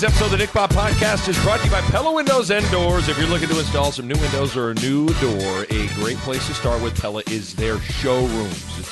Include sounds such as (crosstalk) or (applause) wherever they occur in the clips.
Today's episode of the Nick Bahe Podcast is brought to you by Pella Windows and Doors. If you're looking to install some new windows or a new door, a great place to start with Pella is their showrooms. It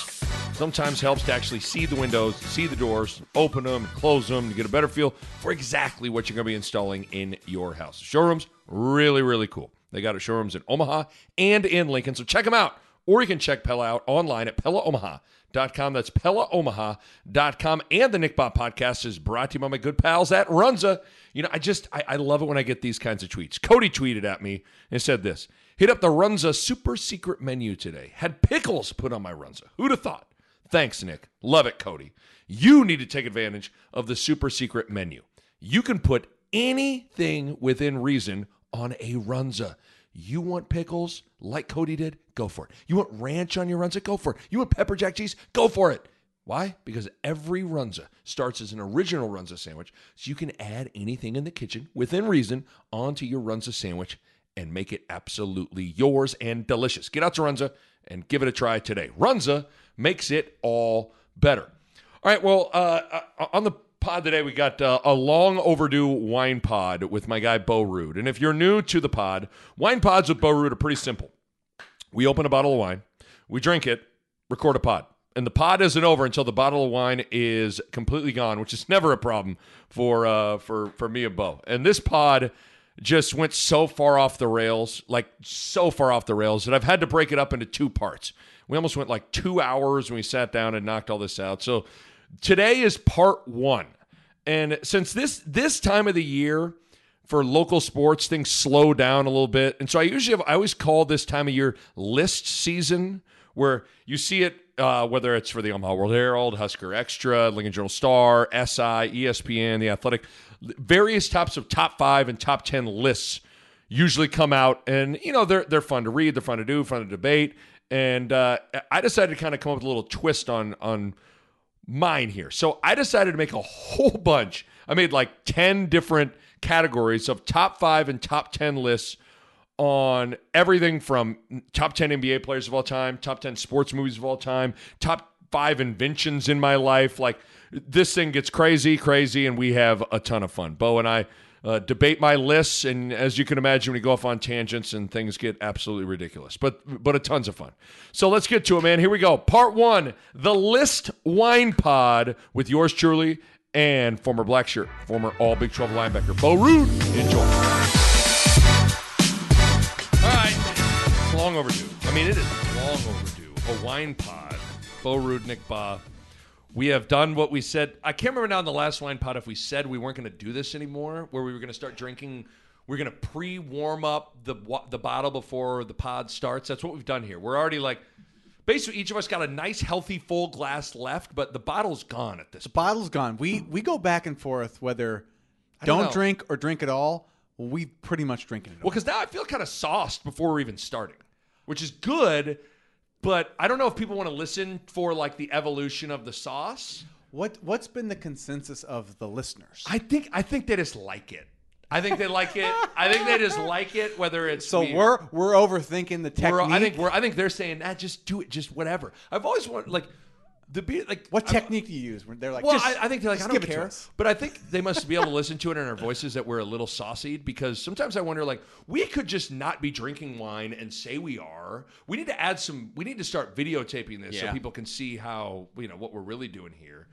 sometimes helps to actually see the windows, see the doors, open them, close them, to get a better feel for exactly what you're going to be installing in your house. Showrooms, really, really cool. They got showrooms in Omaha and in Lincoln, so check them out. Or you can check Pella out online at PellaOmaha.com. That's PellaOmaha.com. And the Nick Bahe podcast is brought to you by my good pals at Runza. You know, I just, I, I love it when I get these kinds of tweets. Cody tweeted at me and said this Hit up the Runza super secret menu today. Had pickles put on my Runza. Who'd have thought? Thanks, Nick. Love it, Cody. You need to take advantage of the super secret menu. You can put anything within reason on a Runza. You want pickles like Cody did? Go for it. You want ranch on your Runza? Go for it. You want pepper jack cheese? Go for it. Why? Because every Runza starts as an original Runza sandwich, so you can add anything in the kitchen within reason onto your Runza sandwich and make it absolutely yours and delicious. Get out to Runza and give it a try today. Runza makes it all better. All right, well, uh, uh, on the pod today, we got uh, a long overdue wine pod with my guy Bo Ruud. And if you're new to the pod, wine pods with Bo Ruud are pretty simple. We open a bottle of wine, we drink it, record a pod. And the pod isn't over until the bottle of wine is completely gone, which is never a problem for uh, for for me and Bo. And this pod just went so far off the rails, like so far off the rails, that I've had to break it up into two parts. We almost went like two hours when we sat down and knocked all this out. So today is part one. And since this this time of the year for local sports, things slow down a little bit. And so I usually have, I always call this time of year list season, where you see it uh, whether it's for the Omaha World Herald, Husker Extra, Lincoln Journal Star, SI, ESPN, The Athletic, various types of top five and top ten lists usually come out, and you know they're they're fun to read, they're fun to do, fun to debate, and uh, I decided to kind of come up with a little twist on on mine here. So I decided to make a whole (laughs) bunch. I made like ten different categories of top five and top ten lists on everything from top 10 NBA players of all time, top 10 sports movies of all time, top five inventions in my life. Like this thing gets crazy, crazy, and we have a ton of fun. Bo and I uh, debate my lists, and as you can imagine, we go off on tangents and things get absolutely ridiculous. But but a tons of fun. So let's get to it, man. Here we go. Part one: the list wine pod with yours truly and former black shirt, former All Big Trouble linebacker Bo Ruud. Enjoy. All right, long overdue. I mean, it is long overdue. A wine pod. Bo Ruud, Nick Bahe. We have done what we said. I can't remember now in the last wine pod if we said we weren't going to do this anymore, where we were going to start drinking. We're going to pre-warm up the the bottle before the pod starts. That's what we've done here. We're already like, basically, each of us got a nice, healthy, full glass left, but the bottle's gone at this. The bottle's gone. We we go back and forth whether don't don't, drink or drink at all. We pretty much drinking it all. Well, because now I feel kind of sauced before we're even starting, which is good. But I don't know if people want to listen for like the evolution of the sauce. What what's been the consensus of the listeners? I think I think they just like it. I think they like it. I think they just like it. Whether it's so we- we're we're overthinking the technique. we're- I think we're I think they're saying that just do it, just whatever. I've always wanted like the beer like what technique do you use? They're like, well, just- I, I think they're like, I don't give it to care. But I think they must be able to listen to it in our voices that we're a little saucied because sometimes I wonder, like, we could just not be drinking wine and say we are. We need to add some, we need to start videotaping this so people can see how, you know, what we're really doing here.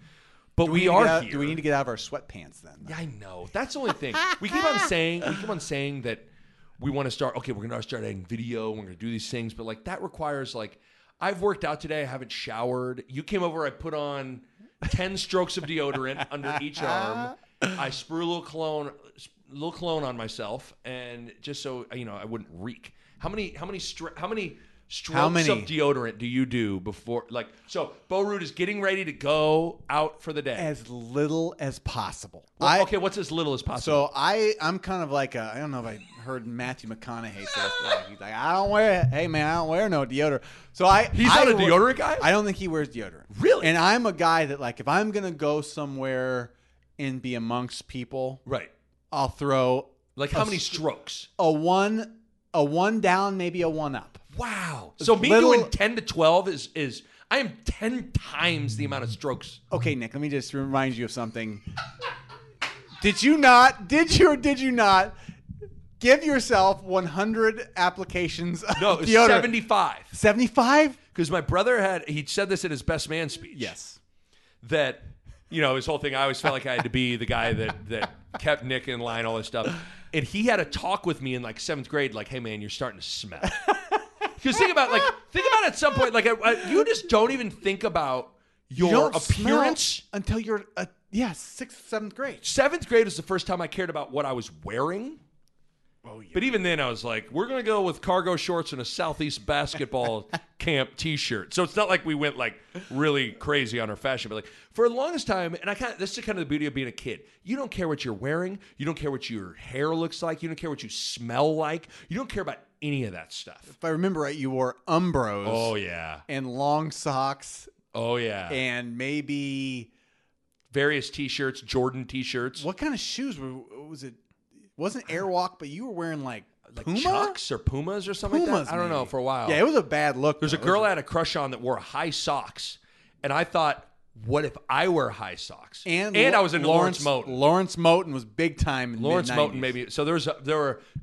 But Do we, to are out- here. Do we need to get out of our sweatpants then? Yeah, I know. That's the only thing. we keep on saying we keep on saying that we want to start. Okay, we're going to start adding video. We're going to do these things, but like that requires like I've worked out today. I haven't showered. You came over. I put on ten strokes of deodorant under each arm. I sprue a little cologne, a little cologne on myself, and just so you know, I wouldn't reek. How many? How many? Str- how many? Strokes many? of deodorant do you do before, like, so? Bo Ruud is getting ready to go out for the day. As little as possible. Well, I, okay, what's as little as possible? So I I'm kind of like a, I don't know if I heard Matthew McConaughey say this. He's like I don't wear hey man I don't wear no deodorant. So I He's I not a deodorant guy? I don't think he wears deodorant. Really? And I'm a guy that like if I'm gonna go somewhere and be amongst people, right. I'll throw Like how many strokes? a one a one down maybe a one up. Wow. So me little- doing 10 to 12 is is I am 10 times the amount of strokes. Okay, Nick, let me just remind you of something. (laughs) Did you not? Did you or did you not give yourself 100 applications of No, it was deodorant? 75. 75? Because my brother had, he said this in his best man speech. Yes. That, you know, his whole thing, I always felt like I had to be the guy that, that kept Nick in line, all this stuff. And he had a talk with me in like seventh grade, like, hey, man, you're starting to smell. Because think about, like, think about at some point, like, I, I- you just don't even think about You your smell appearance. until you're, uh, yeah, sixth, seventh grade. Seventh grade was the first time I cared about what I was wearing. Oh, yeah. But even then, I was like, we're going to go with cargo shorts and a Southeast basketball (laughs) camp t shirt. So it's not like we went like really crazy on our fashion, but like for the longest time, and I kind of, this is kind of the beauty of being a kid. You don't care what you're wearing. You don't care what your hair looks like. You don't care what you smell like. You don't care about any of that stuff. If I remember right, you wore Umbros Oh, yeah. and long socks Oh, yeah. and maybe Various t shirts, Jordan t shirts. what kind of shoes were was it? Wasn't (sighs) Airwalk, but you were wearing like, Like Puma? Chucks or Pumas or something like Pumas, that. I don't know for a while. Yeah, it was a bad look. There's a though. girl I had a crush on that wore high socks, and I thought, what if I wear high socks? and and I was in Lawrence, Moten. Lawrence Moten was big time. In Lawrence mid-nineties. Moten, maybe. So there was a, there were a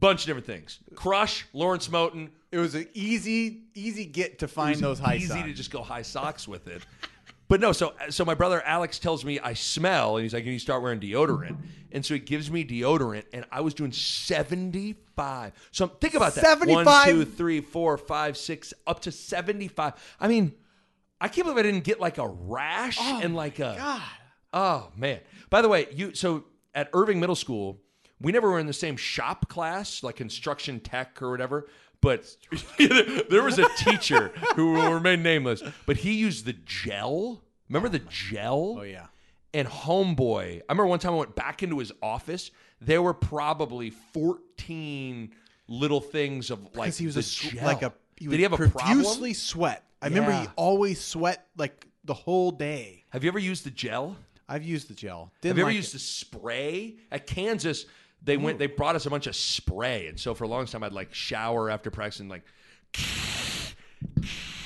bunch of different things. Crush, Lawrence Moten. It was an easy, easy get to find those high easy socks. to just go high socks with it. But no, so so my brother Alex tells me I smell, and he's like, "Can "You start wearing deodorant." And so he gives me deodorant, and I was doing seventy five. So think about that: 75? One, two, three, four, five, six, up to seventy five. I mean, I can't believe I didn't get like a rash oh and like a God. Oh man! By the way, you so at Irving Middle School, we never were in the same shop class, like construction tech or whatever. But (laughs) there was a teacher who will remain nameless, but he used the gel. Remember the gel? Oh yeah. And homeboy, I remember one time I went back into his office. There were probably fourteen little things of like Because he was a gel. like a he Did he have a profusely problem? sweat. I remember he always sweat like the whole day. Have you ever used the gel? I've used the gel. Didn't Have you ever like used it. the spray at Kansas? They went. They brought us a bunch of spray, and so for a long time, I'd like shower after practice and like.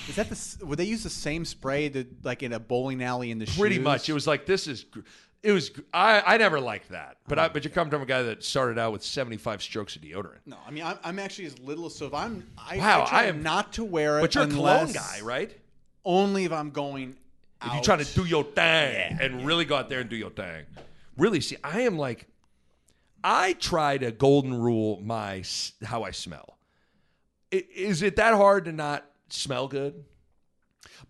Is that the? s- Would they use the same spray that like in a bowling alley in the Pretty shoes? much, it was like this is. gr- It was. gr- I I never liked that, but I, uh-huh. but you come from a guy that started out with seventy five strokes of deodorant. No, I mean I'm, I'm actually as little. As so if I'm, I, Wow, I try I am- not to wear it. But you're a cologne unless- guy, right? Only if I'm going. If out. you're trying to do your thing and really go out there and do your thing. Really, see, I am like, I try to golden rule my how I smell. Is it that hard to not smell good?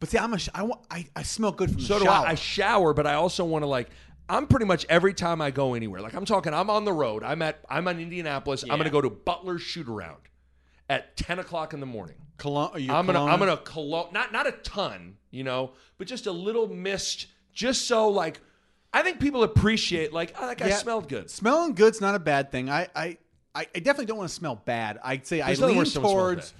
But see, I'm a. Sh- I, want, I I smell good from So the do. I. I shower, but I also want to like. I'm pretty much every time I go anywhere. Like I'm talking, I'm on the road. I'm at. I'm in Indianapolis. I'm going to go to Butler's shoot around at 10 o'clock in the morning. Cologne. Are you I'm gonna. cologne? I'm gonna cologne. Not not a ton, you know, but just a little mist, just so like. I think people appreciate like, oh, that guy Yeah. smelled good. Smelling good's not a bad thing. I I, I I definitely don't want to smell bad. I'd say There's I nothing lean worse than someone smells towards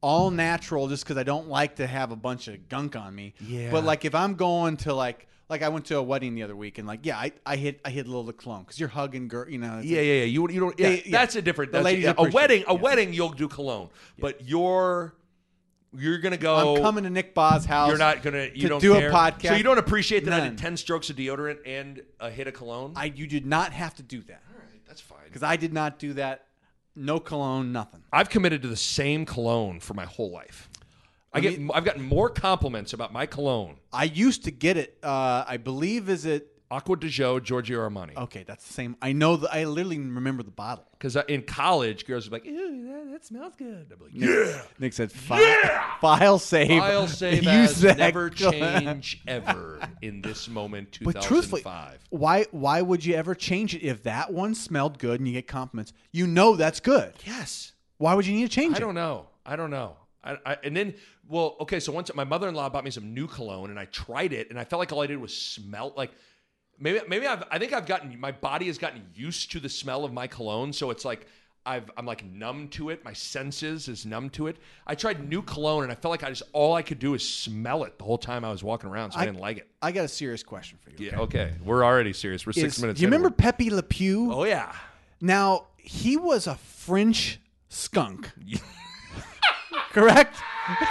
all natural just because I don't like to have a bunch of gunk on me. Yeah. But like if I'm going to like like I went to a wedding the other week and like yeah I, I hit I hit a little cologne because you're hugging girl you know it's Yeah, yeah, yeah. You you don't. Yeah, They- yeah. that's a different. The That's, ladies yeah, a appreciate wedding. A yeah. wedding, you'll do cologne, but you're you're gonna go. I'm coming to Nick Bahe's house. You're not gonna. You to don't do a podcast. So you don't appreciate that I None. did ten strokes of deodorant and a hit of cologne. I you did not have to do that All right, that's fine. because I did not do that. No cologne, nothing. I've committed to the same cologne for my whole life. I get. I've gotten more compliments about my cologne. I used to get it. Uh, I believe is it Aqua di Gio, Giorgio Armani. okay? That's the same. I know that I literally remember the bottle. Because uh, in college, girls were like, "Ew, that, that smells good." I'd be like, "Yeah." Nick said file, file save. File (laughs) save as that. never change ever in this moment. But truthfully, 2005. why why would you ever change it if that one smelled good and you get compliments? You know that's good. yes. Why would you need to change I it? I don't know. I don't know. I, I, and then, well, okay. So once my mother-in-law bought me some new cologne, and I tried it, and I felt like all I did was smell like maybe maybe I've I think I've gotten my body has gotten used to the smell of my cologne, so it's like. I've, I'm like numb to it. My senses is numb to it. I tried new cologne and I felt like I just all I could do is smell it the whole time I was walking around, so I, I- didn't like it. I got a serious question for you. Yeah. Okay. We're already serious. We're six Is- minutes. Do you remember Pepe Le Pew? Oh yeah. Now he was a French skunk. (laughs) Correct.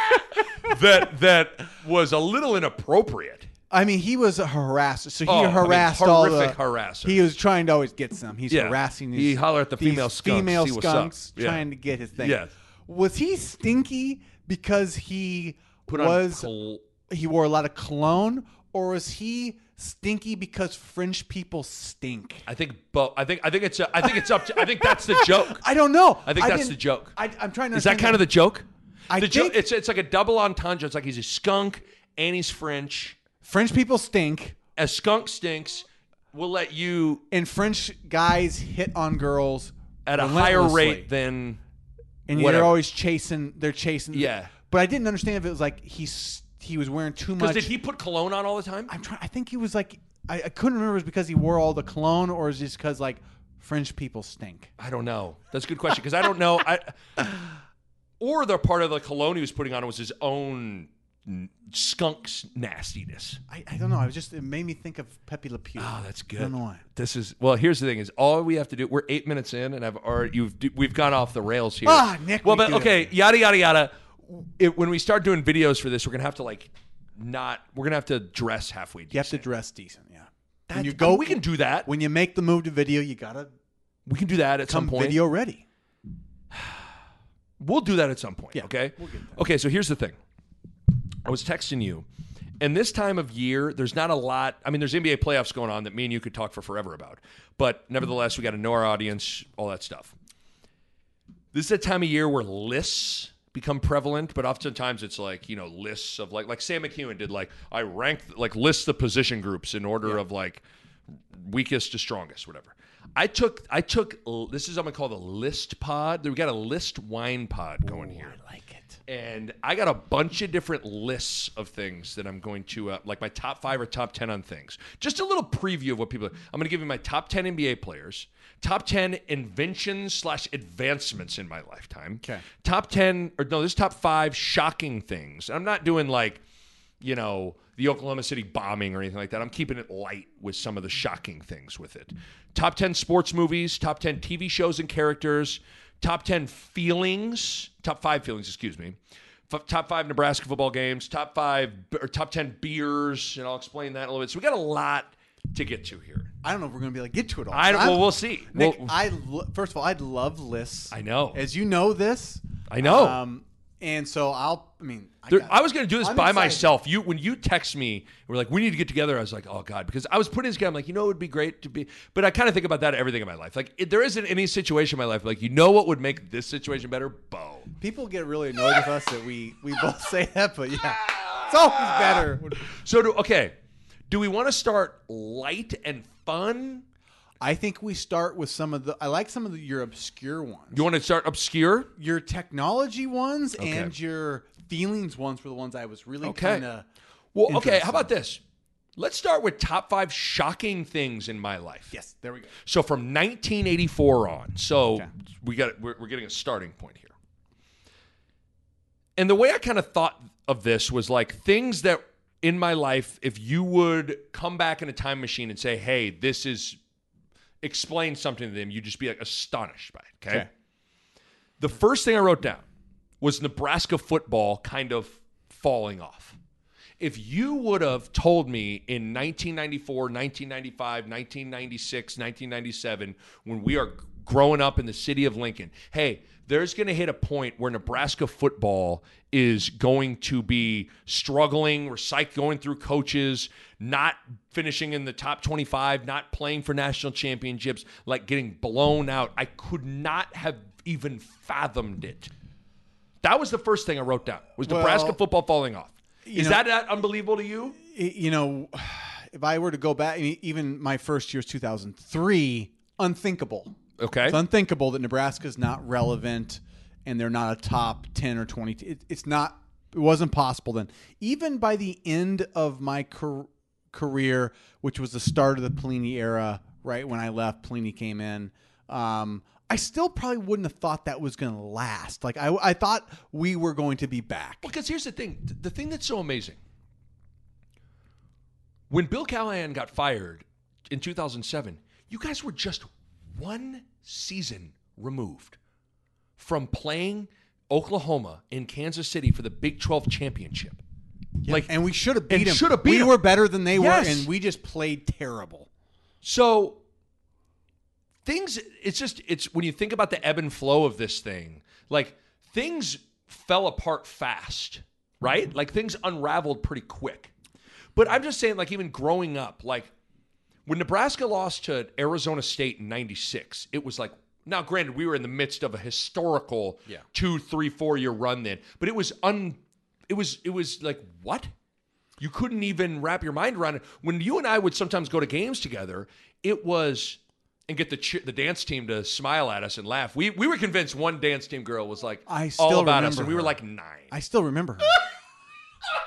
(laughs) that that was a little inappropriate. I mean, he was a harasser. So he Oh, I mean, harassed all the horrific harasser. He was trying to always get some. He's Yeah. harassing. These, He holler at the these female skunks, Female see what's up. skunks Yeah. trying to get his thing. Yes. Was he stinky because he Put on was col- he wore a lot of cologne, or was he stinky because French people stink? I think both. I think I think it's I think it's up to I think that's the joke. (laughs) I don't know. I think that's didn't- the joke. I, I'm trying to. Is that kind of the joke? I the joke think- it's it's like a double entendre. It's like he's a skunk and he's French. French people stink, A skunk stinks. We'll let you and French guys hit on girls at a higher relentlessly. rate than and whatever. they're always chasing. They're chasing. Yeah. But I didn't understand if it was like he's he was wearing too because much. did he put cologne on all the time? I'm trying. I think he was like. I, I couldn't remember if it was because he wore all the cologne or is it just because like French people stink. I don't know. That's a good question because I don't know. I (laughs) or the part of the cologne he was putting on was his own skunk's nastiness. I, I don't know. I was just it made me think of Pepe Le Pew. Oh, that's good. I don't know why. This is well. Here's the thing: is all we have to do. We're eight minutes in, and I've already you've we've gone off the rails here. Ah, Nick, Well, we but okay, yada yada yada. It, when we start doing videos for this, we're gonna have to like not. We're gonna have to dress halfway. Decent. You have to dress decent. Yeah. When you I go, mean, we can do that. when you make the move to video, you gotta We can do that at some point. video ready. (sighs) We'll do that at some point. Yeah, okay. we'll. Okay. So here's the thing. I was texting you, and this time of year, there's not a lot. I mean, there's NBA playoffs going on that me and you could talk for forever about. But nevertheless, we got to know our audience, all that stuff. This is a time of year where lists become prevalent, but oftentimes it's like you know lists of like like Sam McKewon did like I ranked like lists the position groups in order of like weakest to strongest, whatever. I took I took this is I'm gonna call the list pod. We got a list wine pod going here I like. And I got a bunch of different lists of things that I'm going to uh, like my top five or top ten on things. Just a little preview of what people. Are. I'm going to give you my top ten NBA players, top ten inventions slash advancements in my lifetime. Okay. Top ten or no, this is top five shocking things. I'm not doing like, you know, the Oklahoma City bombing or anything like that. I'm keeping it light with some of the shocking things with it. Top 10 sports movies, top 10 TV shows and characters, top 10 feelings, top 5 feelings, excuse me. F- top 5 Nebraska football games, top 5 or top 10 beers, and I'll explain that in a little bit. So we got a lot to get to here. I don't know if we're gonna be able to get to it all. I don't, I'm- well, we'll see. Nick, Well, I lo- first of all, I'd love lists. I know. As you know this. I know. Um, and so I'll. I mean, I, There, I was going to do this I'm by excited. myself. You when you text me, we're like, we need to get together. I was like, oh god, because I was putting this together. I'm like, you know, it would be great to be. But I kind of think about that everything in my life. Like, it, there isn't any situation in my life like you know what would make this situation better. Bo. People get really annoyed with us that we we both say that, but yeah, it's always better. So do okay. Do we want to start light and fun? I think we start with some of the. I like some of the, your obscure ones. You want to start obscure? Your technology ones Okay. and your feelings ones were the ones I was really Okay. kind of. Well, okay. How about this? Let's start with top five shocking things in my life. Yes, there we go. So from 1984 on. So Okay. we got we're, we're getting a starting point here. And the way I kind of thought of this was like things that in my life, if you would come back in a time machine and say, "Hey, this is," explain something to them, you'd just be like astonished by it. Okay. Okay. The first thing I wrote down was Nebraska football kind of falling off. If you would have told me in 1994, 1995, 1996, 1997, when we are growing up in the city of Lincoln, hey, there's going to hit a point where Nebraska football is going to be struggling, recyc- going through coaches, not finishing in the top 25, not playing for national championships, like getting blown out. I could not have even fathomed it. That was the first thing I wrote down. Was Well, Nebraska football falling off? Is know- that, that unbelievable to you? You know, (sighs) if I were to go back, even my first year was 2003, unthinkable. Okay. It's unthinkable that Nebraska's not relevant and they're not a top 10 or 20. It, it's not, it wasn't possible then. Even by the end of my car- career, which was the start of the Pelini era, right when I left, Pelini came in. Um, I still probably wouldn't have thought that was going to last. Like I, I thought we were going to be back. Well, Because here's the thing the thing that's so amazing. When Bill Callahan got fired in 2007, you guys were just one season removed from playing Oklahoma in Kansas City for the Big 12 championship. Like and we should have beat them. should have beat we were better than they Yes. were, and we just played terrible. So things it's just it's when you think about the ebb and flow of this thing, like things fell apart fast, right? Like things unraveled pretty quick. But I'm just saying, like even growing up, like when Nebraska lost to Arizona State in '96, it was like. Now, granted, we were in the midst of a historical Yeah. two, three, four year run then, but it was un, it was it was like what? You couldn't even wrap your mind around it. When you and I would sometimes go to games together, it was and get the cheer, the dance team to smile at us and laugh. We we were convinced one dance team girl was like I all about us, and we were her. like nine. I still remember her. (laughs)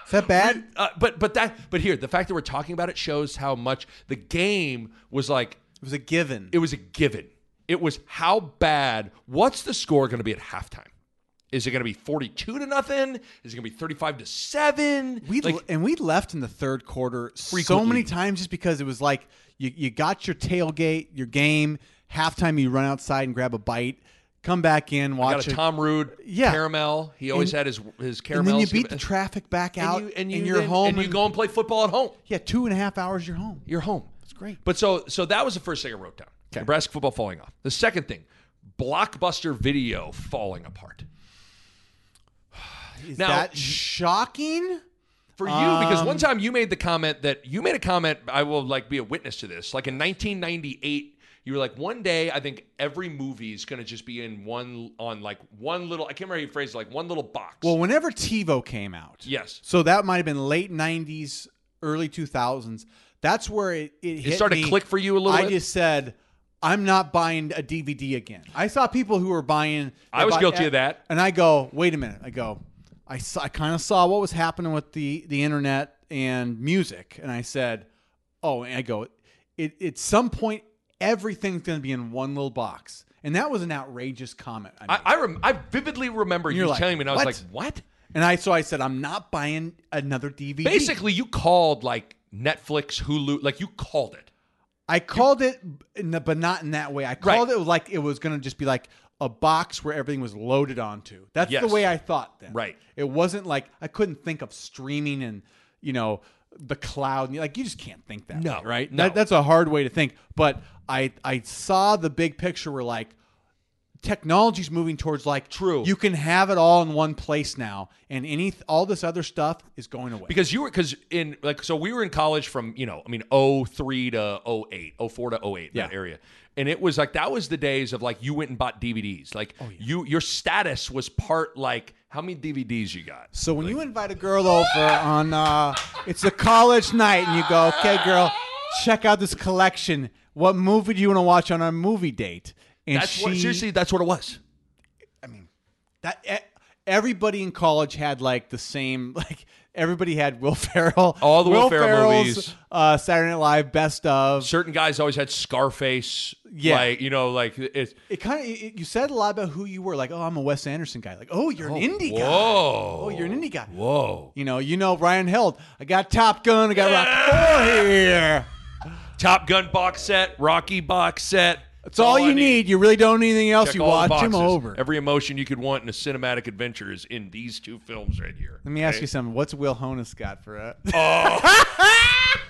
Is that bad? Uh, but but that but here the fact that we're talking about it shows how much the game was like. It was a given. It was a given. It was how bad. What's the score going to be at halftime? Is it going to be forty-two to nothing? Is it going to be thirty-five to seven? we like, and we left in the third quarter so many times just because it was like you, you got your tailgate, your game, halftime you run outside and grab a bite, come back in, watch. got a it, Tom Ruud Yeah. caramel. He always And- had his his caramel. and then you beat the traffic back out, and you and you you're then- home, and you go and play football at home. yeah, two and a half hours, you're home. You're home. It's great. But so so that was the first thing I wrote down. Okay. Nebraska football falling off. The second thing, blockbuster video falling apart. Is Now- that shocking? For you, because Um, one time you made the comment that you made a comment. I will like be a witness to this. Like in 1998, you were like, one day I think every movie is going to just be in one on like one little. I can't remember how you phrased it, like one little box. Well, whenever TiVo came out, yes, so that might have been late '90s, early 2000s. That's where it it, hit started to me. click for you a little I bit? just said, I'm not buying a DVD again. I saw people who were buying. I was guilty of that. And I go, wait a minute. I go, I saw, I kind of saw what was happening with the the internet and music, and I said, oh, and I go, it at some point everything's going to be in one little box, and that was an outrageous comment. I. I I, rem- I vividly remember you You're like, telling me, and I was "What?" like, what? and I so I said, I'm not buying another DVD. Basically, you called like Netflix, Hulu, like you called it. I called it, in the- but not in that way. I called it like it was going to just be like a box where everything was loaded onto. That's Yes. the way I thought then. Right. It wasn't like I couldn't think of streaming and you know the cloud. Like you just can't think that. No, way, right? no. That, that's a hard way to think. But I I saw the big picture where like technology's moving towards like True. You can have it all in one place now, and any all this other stuff is going away. because you were because in like so we were in college from you know I mean 03 to 08 04 to 08 that Yeah. area and it was like that was the days of like you went and bought DVDs like Oh, you your status was part like how many DVDs you got So when you invite a girl over on uh it's a college night and you go, "Okay, girl, check out this collection. What movie do you want to watch on our movie date?" And that's she what seriously that's what it was I mean, that everybody in college had like the same (laughs) like everybody had Will Ferrell, (laughs) All the Will Ferrell Ferrell's, movies. uh Saturday Night Live best of. certain guys always had Scarface Yeah. like you know like it's It kind of you said a lot about who you were. Like, "Oh, I'm a Wes Anderson guy." Like, "Oh, you're an oh, indie guy." whoa Oh, you're an indie guy. whoa You know, you know Ryan Held. I got Top Gun. I got Rock Four here. Top Gun box set Rocky box set That's all, you need. You really don't need anything else. Check you watch boxes. over. Every emotion you could want in a cinematic adventure is in these two films right here. Let me ask you something. What's Will Honus got for it? Oh. (laughs) (laughs)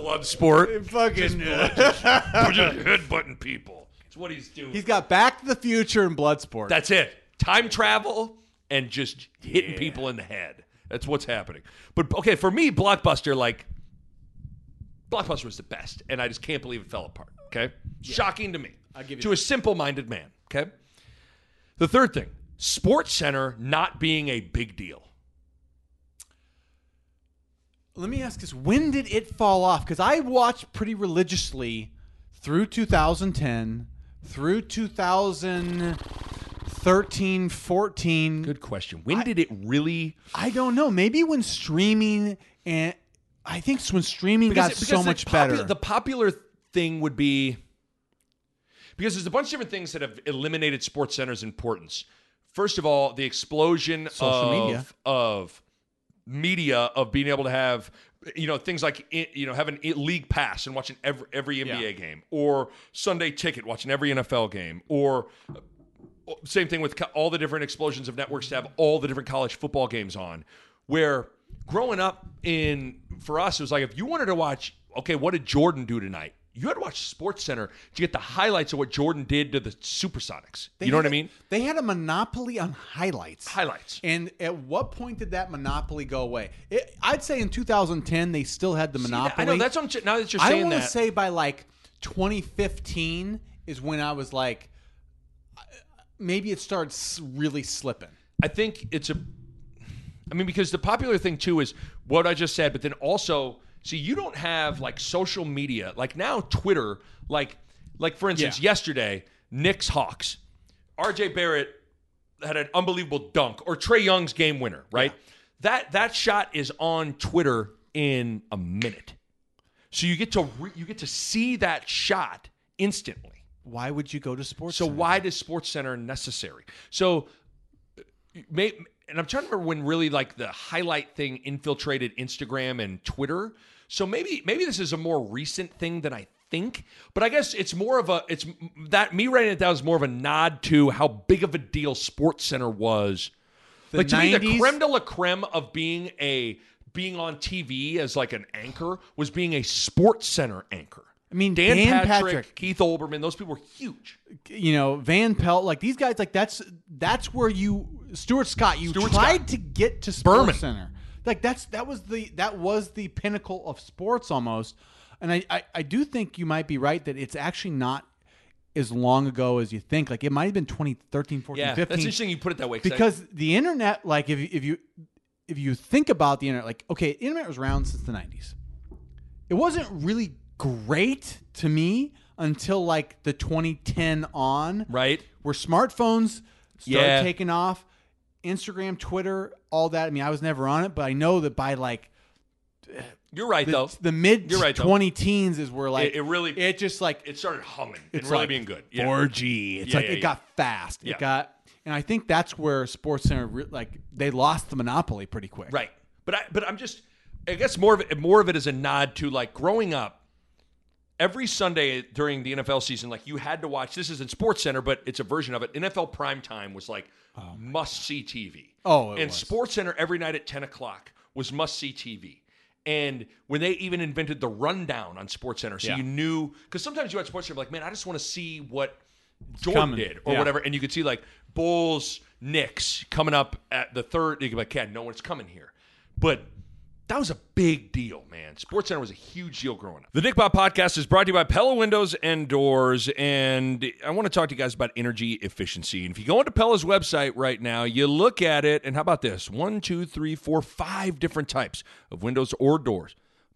Bloodsport. Fucking. just (laughs) headbutting people. That's what he's doing. He's got Back to the Future and Bloodsport. That's it. Time travel and just hitting people in the head. That's what's happening. But okay, for me, Blockbuster, like Blockbuster was the best, and I just can't believe it fell apart. Okay, shocking to me. I'll give you to that. a simple-minded man. Okay. The third thing, Sports Center not being a big deal. Let me ask this: When did it fall off? Because I watched pretty religiously through 2010, through 2013, 14. Good question. When did it really? I don't know. Maybe when streaming and I think it's when streaming got so the much popu- better. The popular thing would be because there's a bunch of different things that have eliminated Sports Center's importance. First of all, the explosion Social of, media. of media of being able to have you know things like you know having league pass and watching every every NBA Yeah. game or Sunday ticket watching every NFL game or uh, same thing with all the different explosions of networks to have all the different college football games on. Where growing up in for us, it was like if you wanted to watch, okay, what did Jordan do tonight? You had to watch Sports Center to get the highlights of what Jordan did to the Supersonics. They you know what I mean? They had a monopoly on highlights. Highlights. And at what point did that monopoly go away? It, I'd say in 2010 they still had the monopoly. I know that's what I'm, now that you're saying I want to say by like 2015 is when I was like, maybe it started s- really slipping. I think it's a. I mean, because the popular thing too is what I just said, but then also, see, you don't have like social media like now Twitter, like, like for instance, Yeah. yesterday Knicks Hawks, R.J. Barrett had an unbelievable dunk, or Trae Young's game winner, right? That that shot is on Twitter in a minute, so you get to re- you get to see that shot instantly. Why would you go to sports? So Center? why does Sports Center necessary? So, uh, may, and I'm trying to remember when really like the highlight thing infiltrated Instagram and Twitter. So maybe maybe this is a more recent thing than I think. But I guess it's more of a it's that me writing it down is more of a nod to how big of a deal Sports Center was. The like to me, the creme de la creme of being a being on TV as like an anchor was being a Sports Center anchor. I mean, Dan, Dan Patrick, Patrick. Keith Olbermann, those people were huge. you know Van Pelt, like these guys, like that's that's where you Stuart Scott. You Stuart tried Scott. to get to Sports Berman. Center. Like that's that was the that was the pinnacle of sports almost. And I, I I do think you might be right that it's actually not as long ago as you think. Like it might have been 2013, 14, Yeah, 15. that's interesting. You put it that way 'cause I- because the internet like if if you if you think about the internet like okay internet was around since the 90s it wasn't really great to me until like the 2010 on right? where smartphones started Yeah. taking off instagram twitter all that i mean i was never on it but i know that by like You're right the, though. the mid You're right, though. 20 teens is where like It- it really- it just like it started humming and it's really like being good. Yeah. 4G. It's Yeah, like yeah, it got fast. Yeah. It got, and I think that's where Sports Center re- like they lost the monopoly pretty quick. Right. But I but I'm just I guess more of it more of it is a nod to like growing up every Sunday during the NFL season, like you had to watch this is in Sports Center, but it's a version of it. NFL prime time was like oh, must see TV. Oh, it and was. Sports Center every night at 10 o'clock was must see TV. And when they even invented the rundown on Sports Center, so Yeah. you knew because sometimes you watch Sports Center, like, man, I just want to see what Jordan coming. did or Yeah. whatever, and you could see like Bulls, Knicks coming up at the third. You could be like, yeah, no one's coming here, but that was a big deal, man. Sports Center was a huge deal growing up. The Nick Bahe Podcast is brought to you by Pella Windows and Doors, and I want to talk to you guys about energy efficiency. And if you go into Pella's website right now, you look at it, and how about this? One, two, three, four, five different types of windows or doors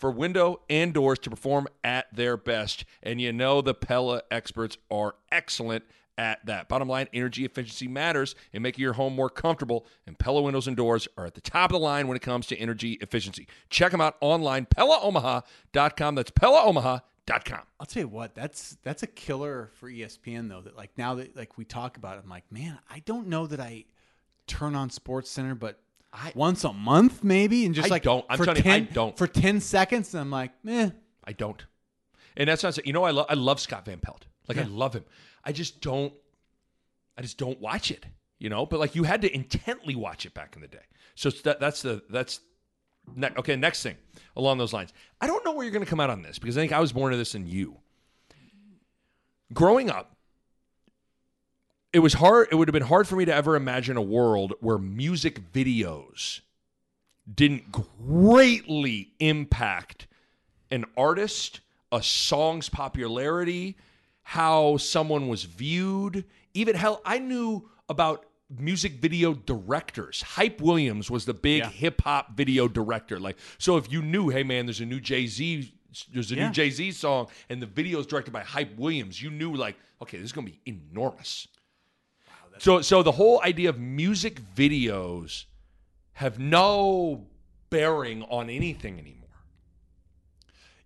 for window and doors to perform at their best. And you know the Pella experts are excellent at that. Bottom line, energy efficiency matters in making your home more comfortable, and Pella windows and doors are at the top of the line when it comes to energy efficiency. Check them out online, PellaOmaha.com. That's PellaOmaha.com. I'll tell you what, that's that's a killer for ESPN though. That like now that like we talk about it, I'm like, man, I don't know that I turn on Sports Center, but I- once a month maybe, and just I like don't. I'm for telling you, I 10 don't. for ten seconds. And I'm like, eh. I don't. And that's not you know I love I love Scott Van Pelt. Like I love him. I just don't I just don't watch it, you know? But like you had to intently watch it back in the day. So that that's the that's ne- okay, next thing along those lines. I don't know where you're going to come out on this because I think I was born to this in you. Growing up, it was hard it would have been hard for me to ever imagine a world where music videos didn't greatly impact an artist, a song's popularity, how someone was viewed. Even hell, I knew about music video directors. Hype Williams was the big Yeah. hip hop video director. Like, so if you knew, hey man, there's a new Jay Z, there's a Yeah. new Jay Z song, and the video is directed by Hype Williams, you knew like, okay, this is gonna be enormous. So, so the whole idea of music videos have no bearing on anything anymore.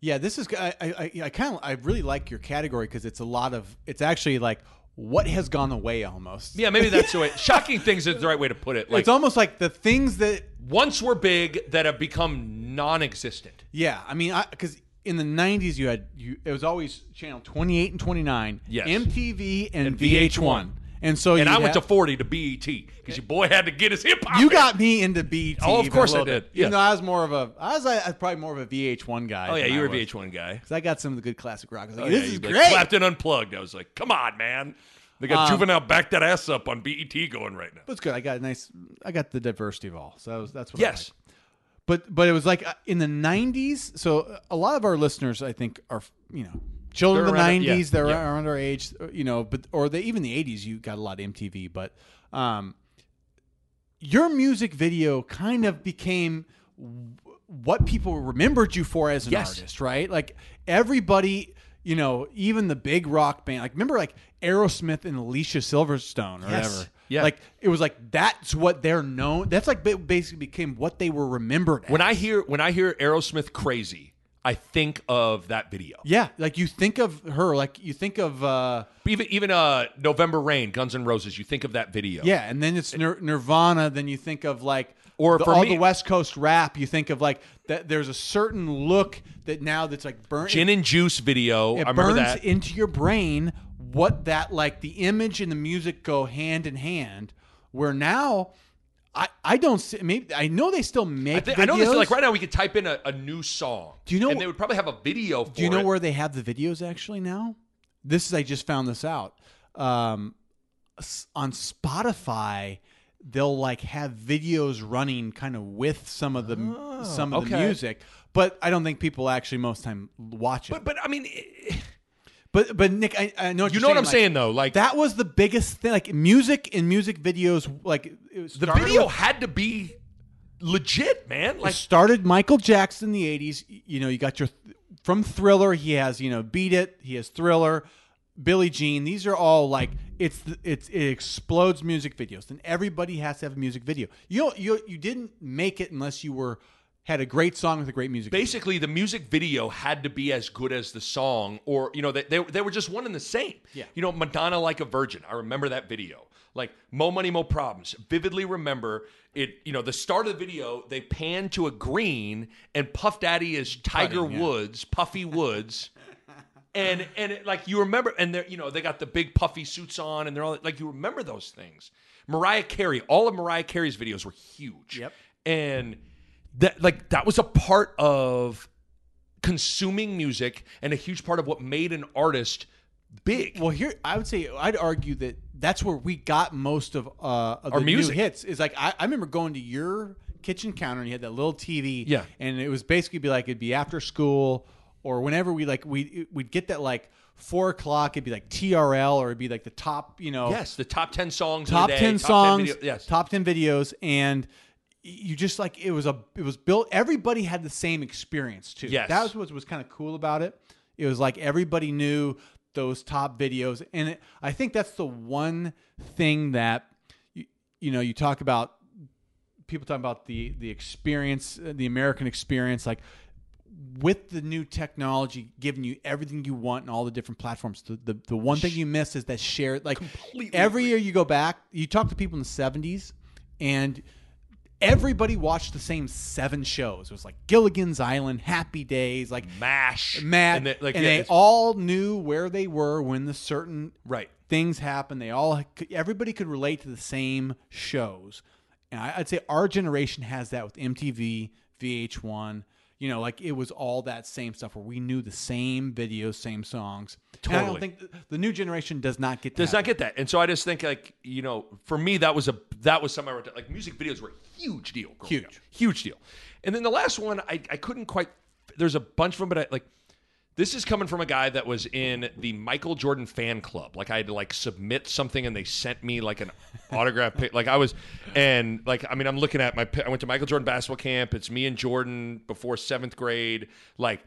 Yeah, this is I I, I kind of I really like your category because it's a lot of it's actually like what has gone away almost. Yeah, maybe that's the way. (laughs) Shocking things is the right way to put it. Like it's almost like the things that once were big that have become non-existent. yeah, I mean, because in the '90s you had you it was always channel 28 and 29, Yes. MTV and, And VH1, VH1. And so And I went to 40 to BET because your boy had to get his hip hop. You got me into BT. Oh, of course I did. Even Yes. though I was more of a, I was, I was probably more of a VH1 guy. Oh yeah, you were a. VH1 guy. Because I got some of the good classic rock. I was like, Oh, this yeah, is you, like, great. Clapton unplugged. I was like, come on, man. They got Um, Juvenile back that ass up on BET going right now. But it's good. I got a nice. I got the diversity of all. So that was, that's what. I Yes. like. But but it was like uh, in the '90s. So a lot of our listeners, I think, are you know children of the around- '90s. yeah, They're yeah. around our age. uh, You know, but or they even the '80s. You got a lot of MTV, but um, your music video kind of became what people remembered you for as an Yes. artist, right? Like everybody, you know, even the big rock band. Like remember, like Aerosmith and Alicia Silverstone or Yes. whatever. Yeah. Like it was like that's what they're known. That's like basically became what they were remembered. When as. I hear when I hear Aerosmith crazy, I think of that video. yeah, like you think of her, like you think of uh Even even uh November Rain, Guns N' Roses, you think of that video. yeah, and then it's Nir- Nirvana. Then you think of like Or the, for all me- the West Coast rap. You think of like that. There's a certain look that now that's like burnt. Gin and Juice video. it I remember burns that. into your brain what that like the image and the music go hand in hand. Where now. I, I don't see maybe I know they still make I, think, I know this like right now we could type in a, a new song. Do you know- And they would probably have a video for Do you know it. where they have the videos actually now? This is I just found this out. Um, on Spotify, they'll like have videos running kind of with some of the some of the Oh, music, but I don't think people actually most time watch it. But but I mean eh, But but Nick, I, I know what you know what I'm like, saying though. Like That was the biggest thing. Like music and music videos, like it was the video with- had to be legit, man. It Like started Michael Jackson in the 80s. You know, you got your from Thriller, he has, you know, Beat It, he has Thriller, Billie Jean. These are all like it's it's it explodes music videos. And everybody has to have a music video. You know, you you didn't make it unless you were had a great song with a great music video. basically the music video had to be as good as the song or you know they, they, they were just one and the same Yeah. you know madonna like a virgin i remember that video like mo money mo problems vividly remember it you know the start of the video they pan to a green and puff daddy is tiger Cutting, yeah. woods puffy woods and and it, like you remember and they're you know they got the big puffy suits on and they're all like you remember those things mariah carey all of mariah carey's videos were huge Yep. and that like that was a part of consuming music and a huge part of what made an artist big. Well, here I would say I'd argue that that's where we got most of uh of Our the music. new hits. Is like I, I remember going to your kitchen counter and you had that little TV. Yeah. and it was basically be like it'd be after school or whenever we like we we'd get that like four o'clock. It'd be like TRL or it'd be like the top you know yes, the top ten songs. of top the day, 10 top songs, video- yes, top 10 videos and you just like it was a it was built everybody had the same experience too. Yes. That was what was kind of cool about it. It was like everybody knew those top videos and it, I think that's the one thing that you, you know you talk about people talk about the the experience uh, the American experience like with the new technology giving you everything you want and all the different platforms the the, the one thing you miss is that shared like Completely every year you go back you talk to people in the 70s and everybody watched the same seven shows it was like gilligan's island happy days like Mash, Matt, and, and, they, like, yeah, they all knew where they were when the certain right. things happened. They all everybody could relate to the same shows, and I, I'd say our generation has that with MTV, VH1. You know, like it was all that same stuff where we knew the same videos, same songs. And I don't think the, the new generation does not get Does not get that, and so I just think like you know, for me that was a that was something I wrote down. Like music videos were a huge deal. Huge. up. huge deal. And then the last one, I I couldn't quite. There's a bunch of them, but I like. This is coming from a guy that was in the Michael Jordan fan club. Like I had to like submit something, and they sent me like an autograph. pic- Like I was, and like I mean, I'm looking at my. I went to Michael Jordan basketball camp. It's me and Jordan before seventh grade. Like,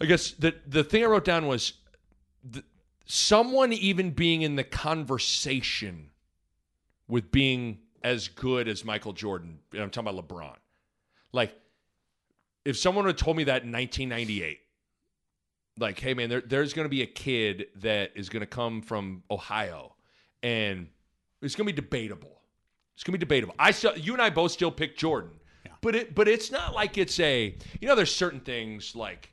I guess the the thing I wrote down was th- someone even being in the conversation with being as good as Michael Jordan. And I'm talking about LeBron. Like, if someone had told me that in 1998, like, hey man, there, there's going to be a kid that is going to come from Ohio, and it's going to be debatable. It's going to be debatable. I still, you and I both still pick Jordan, but it, but it's not like it's a, you know, there's certain things like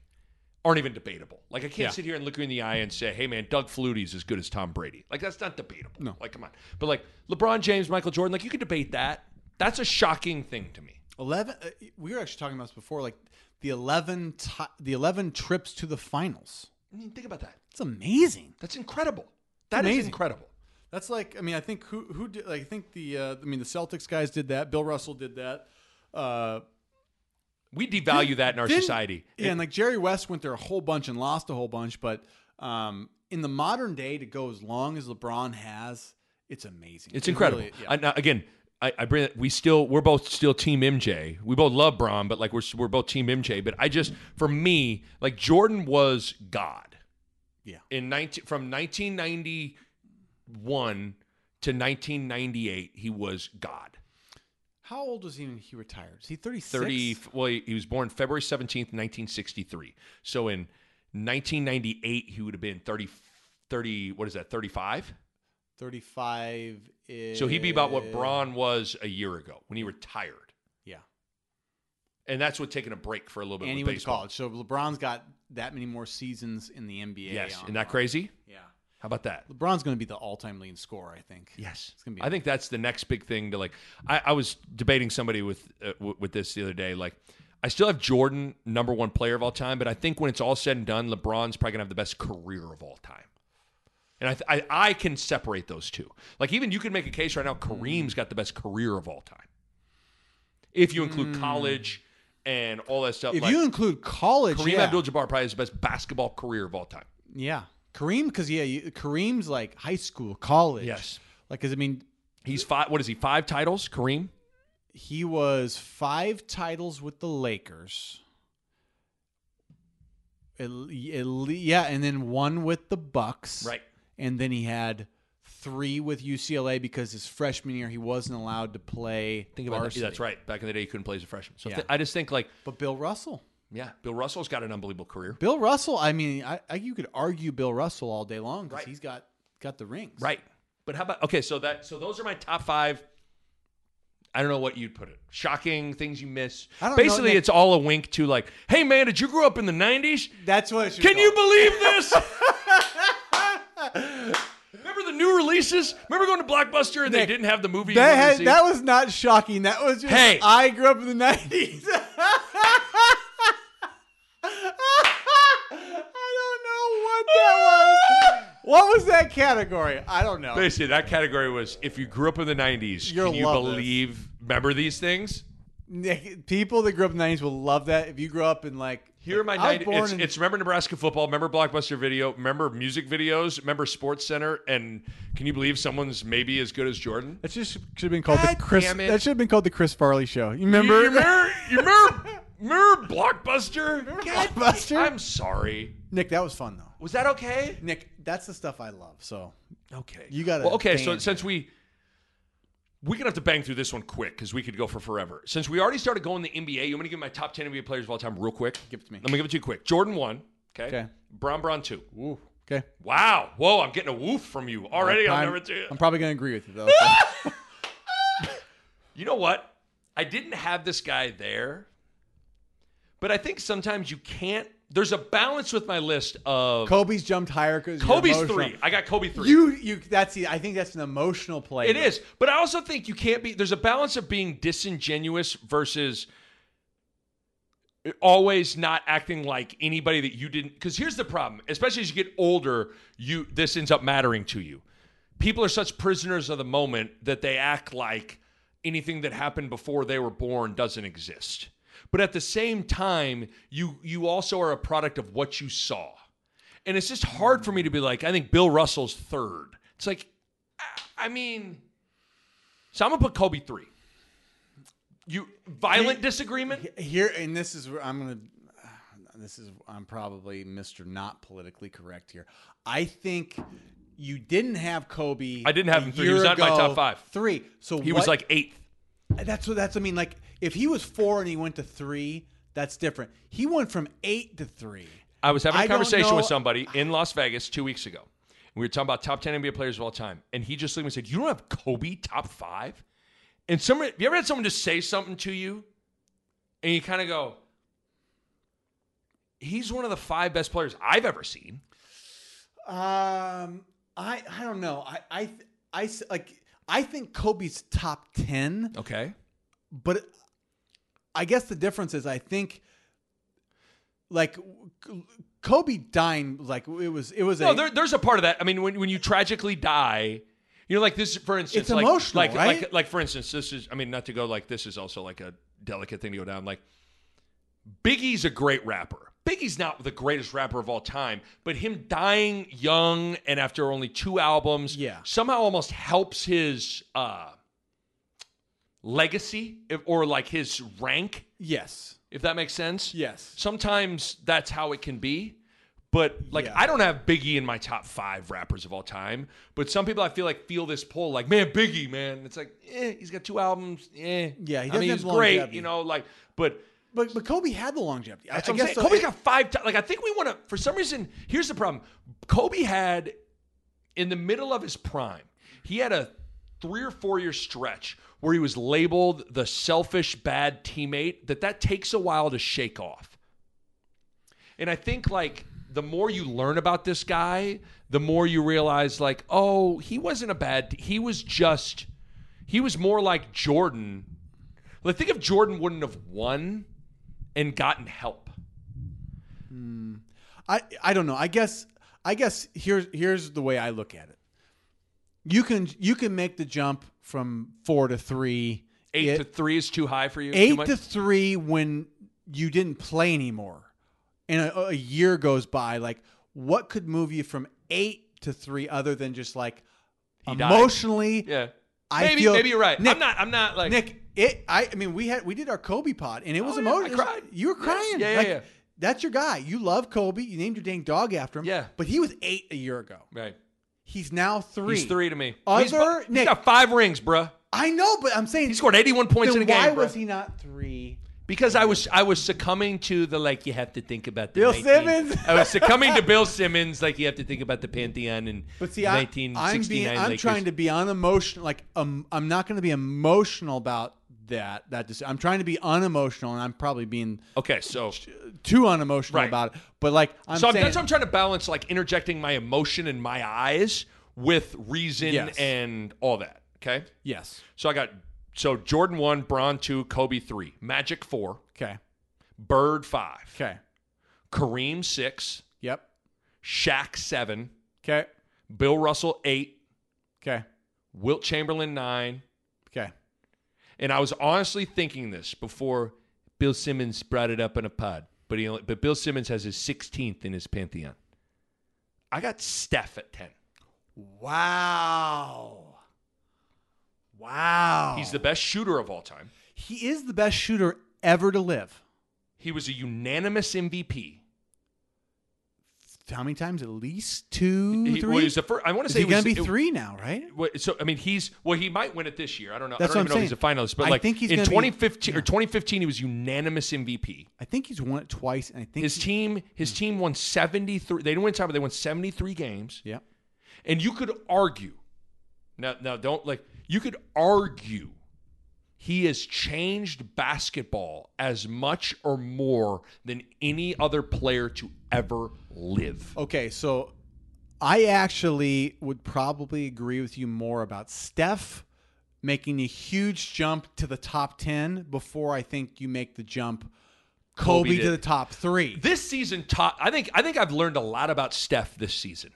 aren't even debatable. Like I can't Yeah. sit here and look you in the eye and say, "Hey, man, Doug Flutie's as good as Tom Brady." Like that's not debatable. No. like come on. But like LeBron James, Michael Jordan, like you could debate that. That's a shocking thing to me. Eleven. Uh, we were actually talking about this before, like the eleven ti the eleven trips to the finals. I mean, think about that. It's amazing. That's incredible. That is amazing. incredible. That's like I mean I think who who did like, I think the uh, I mean the Celtics guys did that. Bill Russell did that. Uh, We devalue that in our society. Yeah, and like Jerry West went there a whole bunch and lost a whole bunch, but um, in the modern day to go as long as LeBron has, it's amazing. It's It incredible. really- yeah. I, now, again, I, I bring it. We still we're both still Team MJ. We both love Bron, but like we're we're both Team MJ. But I just for me, like Jordan was God. Yeah. In nineteen from nineteen ninety one to nineteen ninety eight, he was God. How old was he when he retired? Is he 36? 30 well he was born February 17th 1963 so in 1998 he would have been 30 30 what is that 35 35 is so he'd be about what Bron was a year ago when he retired Yeah. and that's what taking a break for a little bit And he went to college. So LeBron's got that many more seasons in the NBA. yes isn't that crazy Yeah. How about that LeBron's going to be the all-time leading scorer, I think. Yes, It's gonna be- I think that's the next big thing to like. I, I was debating somebody with uh, w- with this the other day. Like, I still have Jordan number one player of all time, but I think when it's all said and done, LeBron's probably gonna have the best career of all time. And I, th- I I can separate those two. Like, even you can make a case right now. Kareem's got the best career of all time, if you include college and all that stuff. If like, you include college, Kareem yeah. Abdul-Jabbar probably has the best basketball career of all time. Yeah. Kareem, because, yeah, you, Kareem's like high school, college. Yes. Like, because, I mean, He's five. What is he? Five titles, Kareem. he was five titles with the Lakers. At le- yeah, and then one with the Bucks. Right. And then he had three with UCLA because his freshman year he wasn't allowed to play. Think about that. varsity. Yeah, that's right. Back in the day, he couldn't play as a freshman. So Yeah. th- I just think like, But Bill Russell. Yeah, Bill Russell's got an unbelievable career. Bill Russell, I mean, I, I you could argue Bill Russell all day long because right. he's got got the rings. Right. But how about okay? So that so those are my top five. I don't know what you'd put it. Shocking things you miss. Basically, it's all a wink to like, hey man, did you grow up in the '90s? That's what. Can you believe this? (laughs) Remember the new releases? Remember going to Blockbuster and Nick, they didn't have the movie? That, had, that was not shocking. That was just. Hey, I grew up in the '90s. (laughs) What was that category? I don't know. Basically, that category was if you grew up in the '90s, You'll can you love this. believe? Remember these things? Nick, people that grew up in the nineties will love that. If you grew up in like Here are my I was 90s. born It's, in- it's remember Nebraska football, remember Blockbuster video, remember music videos, remember Sports Center, and can you believe someone's maybe as good as Jordan? that just should have been called God the Chris. damn it. That should have been called the Chris Farley show. You You, remember? you remember, you (laughs) remember, remember Blockbuster? God, Blockbuster? I'm sorry. Nick, that was fun though. Was that okay? Nick, that's the stuff I love. So Okay. You gotta Well, okay. So ban since we we're gonna have to bang through this one quick because we could go for forever. Since we already started going the NBA, you want to give my top ten NBA players of all time real quick? Give it to me. Let me give it to you quick. Jordan one. Okay. Okay. Bron Bron two. Ooh, okay. Wow. Whoa, I'm getting a woof from you already. I'll I'm, never do I'm probably gonna agree with you though. (laughs) You know what? I didn't have this guy there, but I think sometimes you can't. There's a balance with my list of Kobe's jumped higher because Kobe's three. I got Kobe three. You you that's the I think that's an emotional play. It is, but I also think you can't be. There's a balance of being disingenuous versus always not acting like anybody that you didn't. Because here's the problem, especially as you get older, you this ends up mattering to you. People are such prisoners of the moment that they act like anything that happened before they were born doesn't exist. But at the same time, you you also are a product of what you saw. And it's just hard for me to be like, I think Bill Russell's third. It's like, I- mean, so I'm gonna put Kobe three. You violent disagreement? Here and this is where I'm gonna. Uh, this is I'm probably Mr. Not politically correct here. I think you didn't have Kobe. I didn't have him three. He was not in my ago. top five. Three. So He what- was like eighth. That's what that's. I mean, like if he was four and he went to three, that's different. He went from eight to three. I was having a I conversation with somebody in Las Vegas two weeks ago. We were talking about top 10 NBA players of all time. And he just looked at me and said, You don't have Kobe top five? And someone, you ever had someone just say something to you and you kind of go, He's one of the five best players I've ever seen. Um, I I don't know. I I I like I think Kobe's top ten, Okay. but I guess the difference is I think like Kobe dying like it was it was No, a there, there's a part of that. I mean, when, when you tragically die, you know, like this, for instance, It's like, emotional, like, right? like, like, for instance, this is, I mean, not to go like this is also like a delicate thing to go down. Like, Biggie's a great rapper. Biggie's not the greatest rapper of all time, but him dying young and after only two albums, Yeah. somehow almost helps his uh, legacy if, or like his rank, yes if that makes sense. yes Sometimes that's how it can be. But like Yeah. I don't have Biggie in my top five rappers of all time. But some people I feel like feel this pull, like, man, Biggie, man. It's like, eh, he's got two albums. Eh. Yeah, he I mean, he's great, you know, like, but but but Kobe had the longevity. I, that's I what I'm guess saying. so. Kobe's It- got five. like I think we want to. For some reason, here's the problem. Kobe had in the middle of his prime, he had a three or four year stretch where he was labeled the selfish bad teammate. That that takes a while to shake off. And I think like the more you learn about this guy, the more you realize like, oh, he wasn't a bad. He was just. He was more like Jordan. Like think if Jordan wouldn't have won and gotten help. Hmm. I I don't know. I guess I guess here's here's the way I look at it. You can you can make the jump from four to three. Eight It- to three is too high for you. eight to three when you didn't play anymore, and a, a year goes by. Like, what could move you from eight to three other than just like died. emotionally? yeah. I maybe feel- maybe you're right. Nick- I'm not. I'm not like Nick, it. I, I mean, we had we did our Kobe pod, and it was Oh, yeah, I emotional. cried. You were crying. yeah, yeah, Like, yeah. That's your guy. You love Kobe. You named your dang dog after him. Yeah. But he was eight a year ago. right. He's now three. He's three to me. Other he's, fu- he's Nick- got five rings, bruh. I know, but I'm saying He scored 81 points in a game. why bruh. was he not three? Because I was I was succumbing to the like you have to think about the Bill 19 Simmons? I was succumbing to (laughs) Bill Simmons like you have to think about the Pantheon and But see, I, 1969 I'm being, I'm Lakers. trying to be unemotional. Like, um, I'm not going to be emotional about that. That deci- I'm trying to be unemotional, and I'm probably being Okay, so too unemotional Right. about it. But like, I'm so saying, that's what I'm trying to balance like interjecting my emotion in my eyes with reason Yes. and all that. Okay, yes, so I got so Jordan one, Bron two, Kobe three, Magic four, okay, Bird five, okay, Kareem six, yep, Shaq seven, okay, Bill Russell eight, okay, Wilt Chamberlain nine. And I was honestly thinking this before Bill Simmons brought it up in a pod, but he only, but Bill Simmons has his 16th in his pantheon. I got Steph at 10. Wow, wow. He's the best shooter of all time. he is the best shooter ever to live. He was a unanimous MVP. How many times? At least two, He, three. well, he was the first. I want to say he's going to be it- three now? Right? what- so I mean, he's well. He might win it this year. I don't know. That's I don't what even I'm know if he's a finalist, but I like think he's in gonna be- 2015 or 2015, he was unanimous MVP. I think he's won it twice, and I think His he- team, his team won 73. They didn't win time, but they won 73 games. Yeah. And you could argue, now, now don't like, you could argue he has changed basketball as much or more than any other player to ever live. Okay, so I actually would probably agree with you more about Steph making a huge jump to the top 10 before I think you make the jump Kobe, Kobe to the top 3. This season taught, I think, I think I've learned a lot about Steph this season.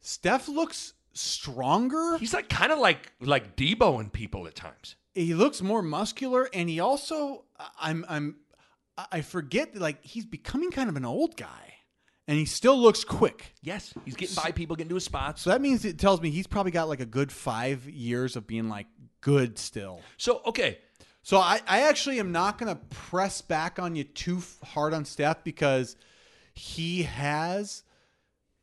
Steph looks stronger. He's like kind of like like Debo and people at times. He looks more muscular and he also I'm I'm I forget that like he's becoming kind of an old guy and he still looks quick. Yes, he's getting by people, getting to his spots. So that means it tells me he's probably got like a good 5 years of being like good still. So okay, So I, I actually am not going to press back on you too hard on Steph because he has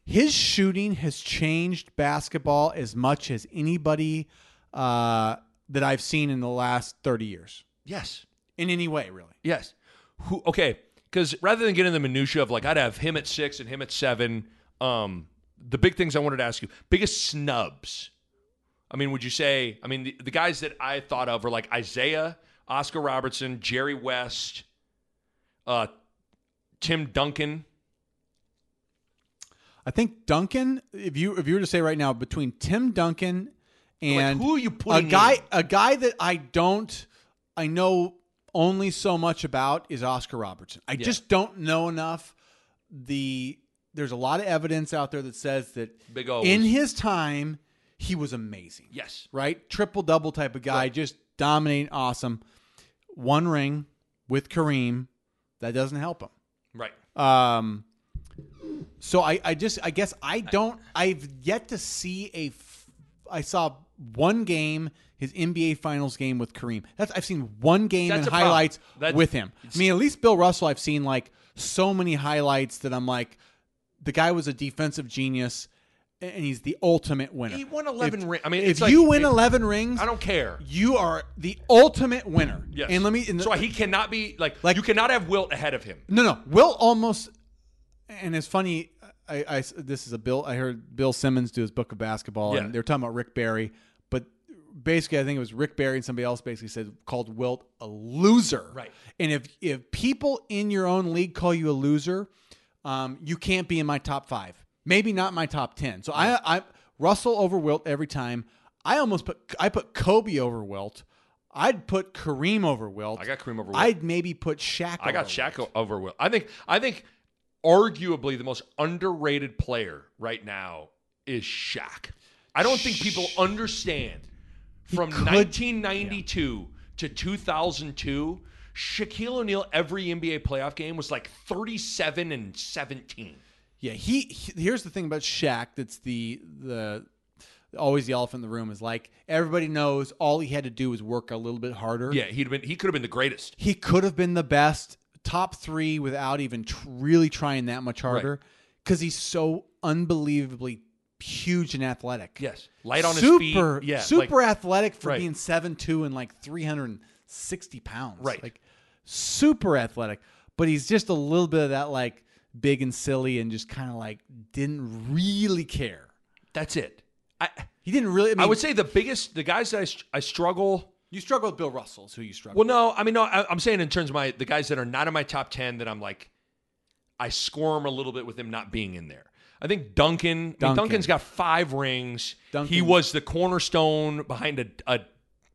his shooting has changed basketball as much as anybody uh, that I've seen in the last 30 years Yes. in any way, really. Yes. Who? Okay. Because rather than get in the minutia of like I'd have him at six and him at seven. Um, the big things I wanted to ask you: biggest snubs. I mean, would you say? I mean, the, the guys that I thought of were like Isiah, Oscar Robertson, Jerry West, uh, Tim Duncan. I think Duncan, if you if you were to say right now between Tim Duncan and who are you putting? a guy in? a guy that I don't I know only so much about is Oscar Robertson. I just don't know enough. The there's a lot of evidence out there that says that Big O in his time he was amazing. Yes. Right? Triple double type of guy, just dominating awesome. One ring with Kareem, that doesn't help him. Right. Um, so I, I just, I guess I don't, I've yet to see a, f- I saw one game, his NBA Finals game with Kareem. That's I've seen one game That's and highlights with him. I mean, at least Bill Russell, I've seen like so many highlights that I'm like, the guy was a defensive genius, and he's the ultimate winner. He won 11 ring- I mean, if it's like- you win 11 rings, I don't care. you are the ultimate winner. Yes. And let me, and so he cannot be like, Like- you cannot have Wilt ahead of him. No, no. Wilt almost, and it's funny. I, I this is a Bill. I heard Bill Simmons do his book of basketball, Yeah. and they were talking about Rick Barry. But basically, I think it was Rick Barry and somebody else basically said called Wilt a loser. Right. And if if people in your own league call you a loser, um, you can't be in my top five. Maybe not my top ten. So I I Russell over Wilt every time. I almost put I put Kobe over Wilt. I'd put Kareem over Wilt. I got Kareem over Wilt. I'd maybe put Shaq. I got over Shaq Wilt. over Will. I think I think arguably the most underrated player right now is Shaq. I don't think people understand from could- 1992 to 2002, Shaquille O'Neal every NBA playoff game was like 37 and 17. Yeah, he, he- here's the thing about Shaq that's the the always the elephant in the room is like everybody knows all he had to do was work a little bit harder. Yeah, he'd been he could have been the greatest. He could have been the best top 3 without even tr- really trying that much harder cuz he's so unbelievably huge and athletic. Yes. Light on super, his feet. Yeah. super like- athletic for Right. being 7'2 and like 360 pounds. Right. Like super athletic. But he's just a little bit of that like big and silly and just kind of like didn't really care. that's it. I He didn't really. I, mean, I would say the biggest the guys that I, I struggle you struggle with Bill Russell. Is who you struggle? Well, no, I mean, no, I, I'm saying in terms of my the guys that are not in my top ten that I'm like, I squirm a little bit with him not being in there. I think Duncan, I mean, Duncan. Duncan's got five rings. Duncan. He was the cornerstone behind a, a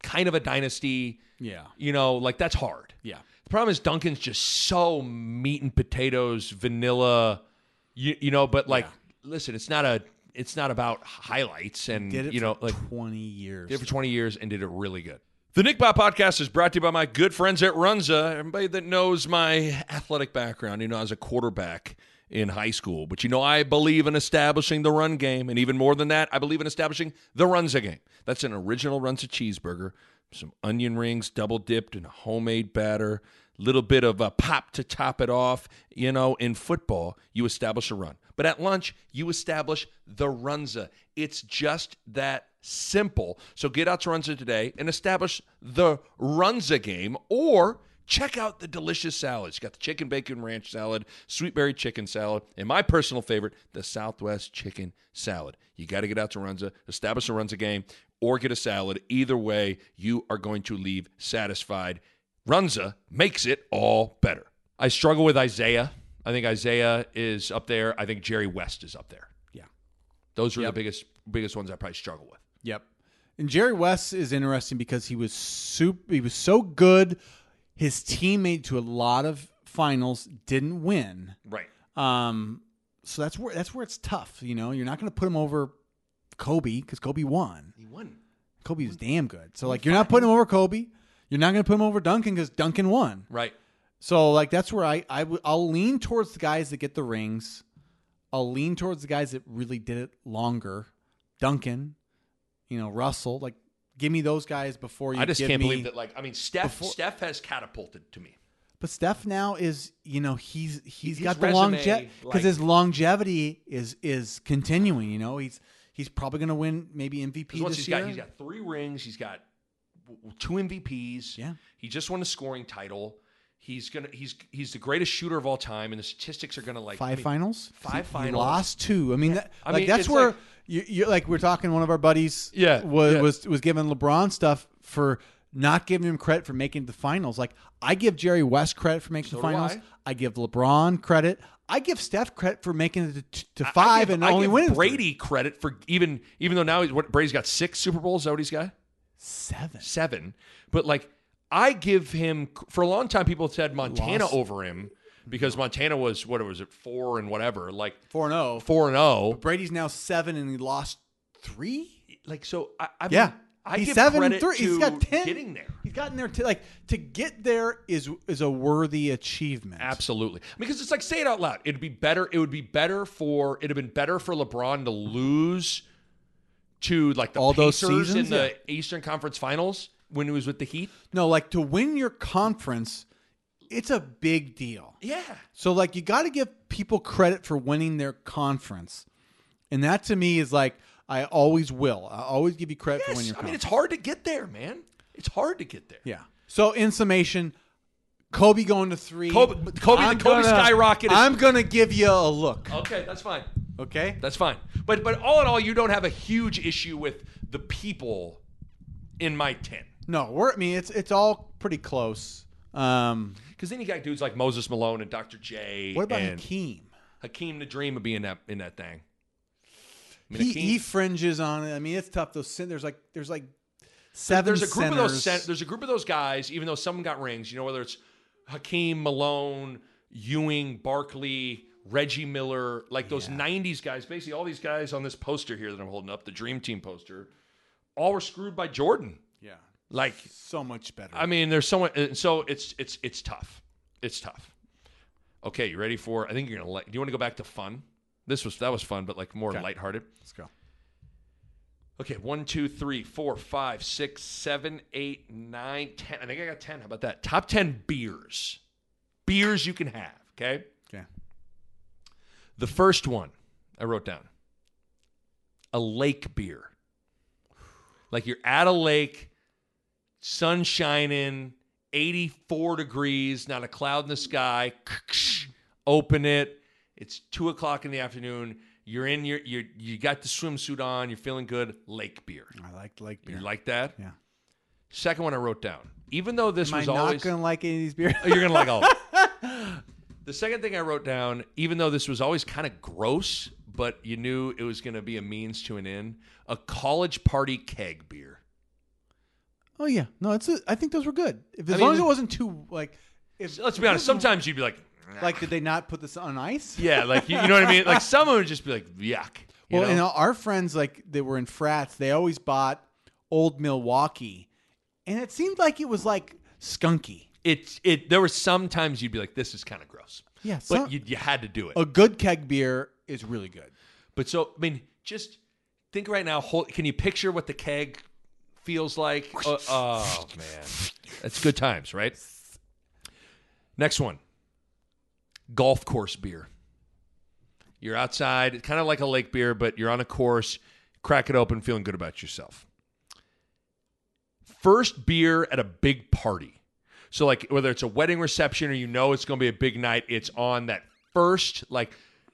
kind of a dynasty. Yeah. You know, like that's hard. Yeah. The problem is Duncan's just so meat and potatoes, vanilla. You, you know, but like, listen, it's not a, it's not about highlights and you know, like 20 years. did it for 20 years and did it really good. The Nick Bahe podcast is brought to you by my good friends at Runza. Everybody that knows my athletic background, you know, I was a quarterback in high school. But you know, I believe in establishing the run game. And even more than that, I believe in establishing the Runza game. That's an original Runza cheeseburger, some onion rings double dipped in homemade batter, little bit of a pop to top it off. You know, in football, you establish a run. But at lunch, you establish the Runza. It's just that simple. So get out to Runza today and establish the Runza game or check out the delicious salads. You got the chicken bacon ranch salad, sweet berry chicken salad, and my personal favorite, the Southwest chicken salad. You got to get out to Runza, establish a Runza game, or get a salad. Either way, you are going to leave satisfied. Runza makes it all better. I struggle with Isiah. I think Isiah is up there. I think Jerry West is up there. Yeah. Those are Yep. the biggest biggest ones I probably struggle with. Yep. And Jerry West is interesting because he was super. He was so good. His team made to a lot of finals, didn't win. Right. Um, so that's where that's where it's tough. You know, you're not going to put him over Kobe because Kobe won. He won. Kobe was damn good. So like, you're not putting him over Kobe. You're not going to put him over Duncan because Duncan won. Right. So like that's where I I w- I'll lean towards the guys that get the rings. I'll lean towards the guys that really did it longer. Duncan, you know Russell. Like, give me those guys before you. I just give can't me- believe that. Like, I mean, Steph. Before- Steph has catapulted to me. But Steph now is, you know, he's he's His got the longevity because like- his longevity is is continuing. You know, he's he's probably going to win maybe MVP once this he's year. got he's got three rings, he's got two MVPs. Yeah. he just won a scoring title. He's gonna he's he's the greatest shooter of all time, and the statistics are gonna like I five mean, finals. five He finals. lost two. I mean, that, I like mean, that's where like- you, you're like we're talking. One of our buddies, Yeah, was yeah. was was giving LeBron stuff for not giving him credit for making the finals. Like I give Jerry West credit for making So the finals. I. I. give LeBron credit. I give Steph credit for making it to, to I five give- and I only give winning. Brady credit for even even though now he's what Brady's got six Super Bowls. Is that what he's got? seven. Seven. But like I give him for a long time. People said Montana Lost. over him because Montana was what was it four and whatever like Four and zero, four and oh. zero. Brady's now seven and he lost three. Like so, I, I Yeah, mean, I he's give seven and three. He's got ten. getting there. He's gotten there to like to get there is is a worthy achievement. Absolutely, because it's like say it out loud. It'd be better. It would be better for. It'd have been better for LeBron to lose to like the All those seasons in the Yeah. Eastern Conference Finals when he was with the Heat. No, like to win your conference, it's a big deal. Yeah, So like you got to give people credit for winning their conference, and that to me is like I always will. I always give you credit for winning yes. I mean, it's hard to get there, man. It's hard to get there. yeah. So in summation, Kobe going to three. Kobe- Kobe- the I'm Kobe gonna- skyrocket is- I'm gonna give you a look. Okay, that's fine. Okay. That's fine. But but all in all, you don't have a huge issue with the people in my ten. No, we're. I mean, it's it's all pretty close. Um, Because then you got dudes like Moses Malone and Dr. J. what about and Hakeem? Hakeem the Dream would be in that in that thing. I mean, He, Hakeem- he fringes on it. I mean, it's tough. Those there's like there's like seven. there's a group of those cent- there's a group of those guys. Even though someone got rings, you know whether it's Hakeem Malone, Ewing, Barkley, Reggie Miller, like those '90s guys. Basically, all these guys on this poster here that I'm holding up, the Dream Team poster, all were screwed by Jordan. Yeah, Like, so much better. I mean, there's someone. and So it's it's it's tough. It's tough. Okay, you ready for? I think you're gonna. Like, do you want to go back to fun? This was that was fun, but like more Okay. lighthearted. Let's go. Okay, one, two, three, four, five, six, seven, eight, nine, ten. I think I got ten. How about that? Top ten beers. Beers you can have. Okay. Okay. The first one I wrote down. A lake beer. Like you're at a lake, sun shining, 84 degrees, not a cloud in the sky. (laughs) Open it. It's two o'clock in the afternoon. You're in your you you got the swimsuit on. You're feeling good. Lake beer. I like lake beer. You like that? yeah. Second one I wrote down. Even though this Am I was not always gonna like any of these beers? Oh, you're gonna like all. (laughs) The second thing I wrote down, even though this was always kind of gross, but you knew it was gonna be a means to an end, a college party keg beer. Oh yeah. No, it's. A, I think those were good. If as I mean- long as it wasn't too like. If Let's be honest. Sometimes you'd be like, like, did they not put this on ice? yeah, like you, you know what I mean. Like someone would just be like, yuck. You Well, know? and our friends like they were in frats, they always bought Old Milwaukee, and it seemed like it was like skunky. it it there were some times you'd be like, this is kind of gross. Yeah, but some- you you had to do it. A good keg beer is really good. But so I mean, just think right now. Hold, can you picture what the keg feels like? Uh, oh man, that's good times, right? Next one, golf course beer. You're outside, kind of like a lake beer, but you're on a course. Crack it open, feeling good about yourself. First beer at a big party. So like whether it's a wedding reception or you know it's going to be a big night, it's on that first like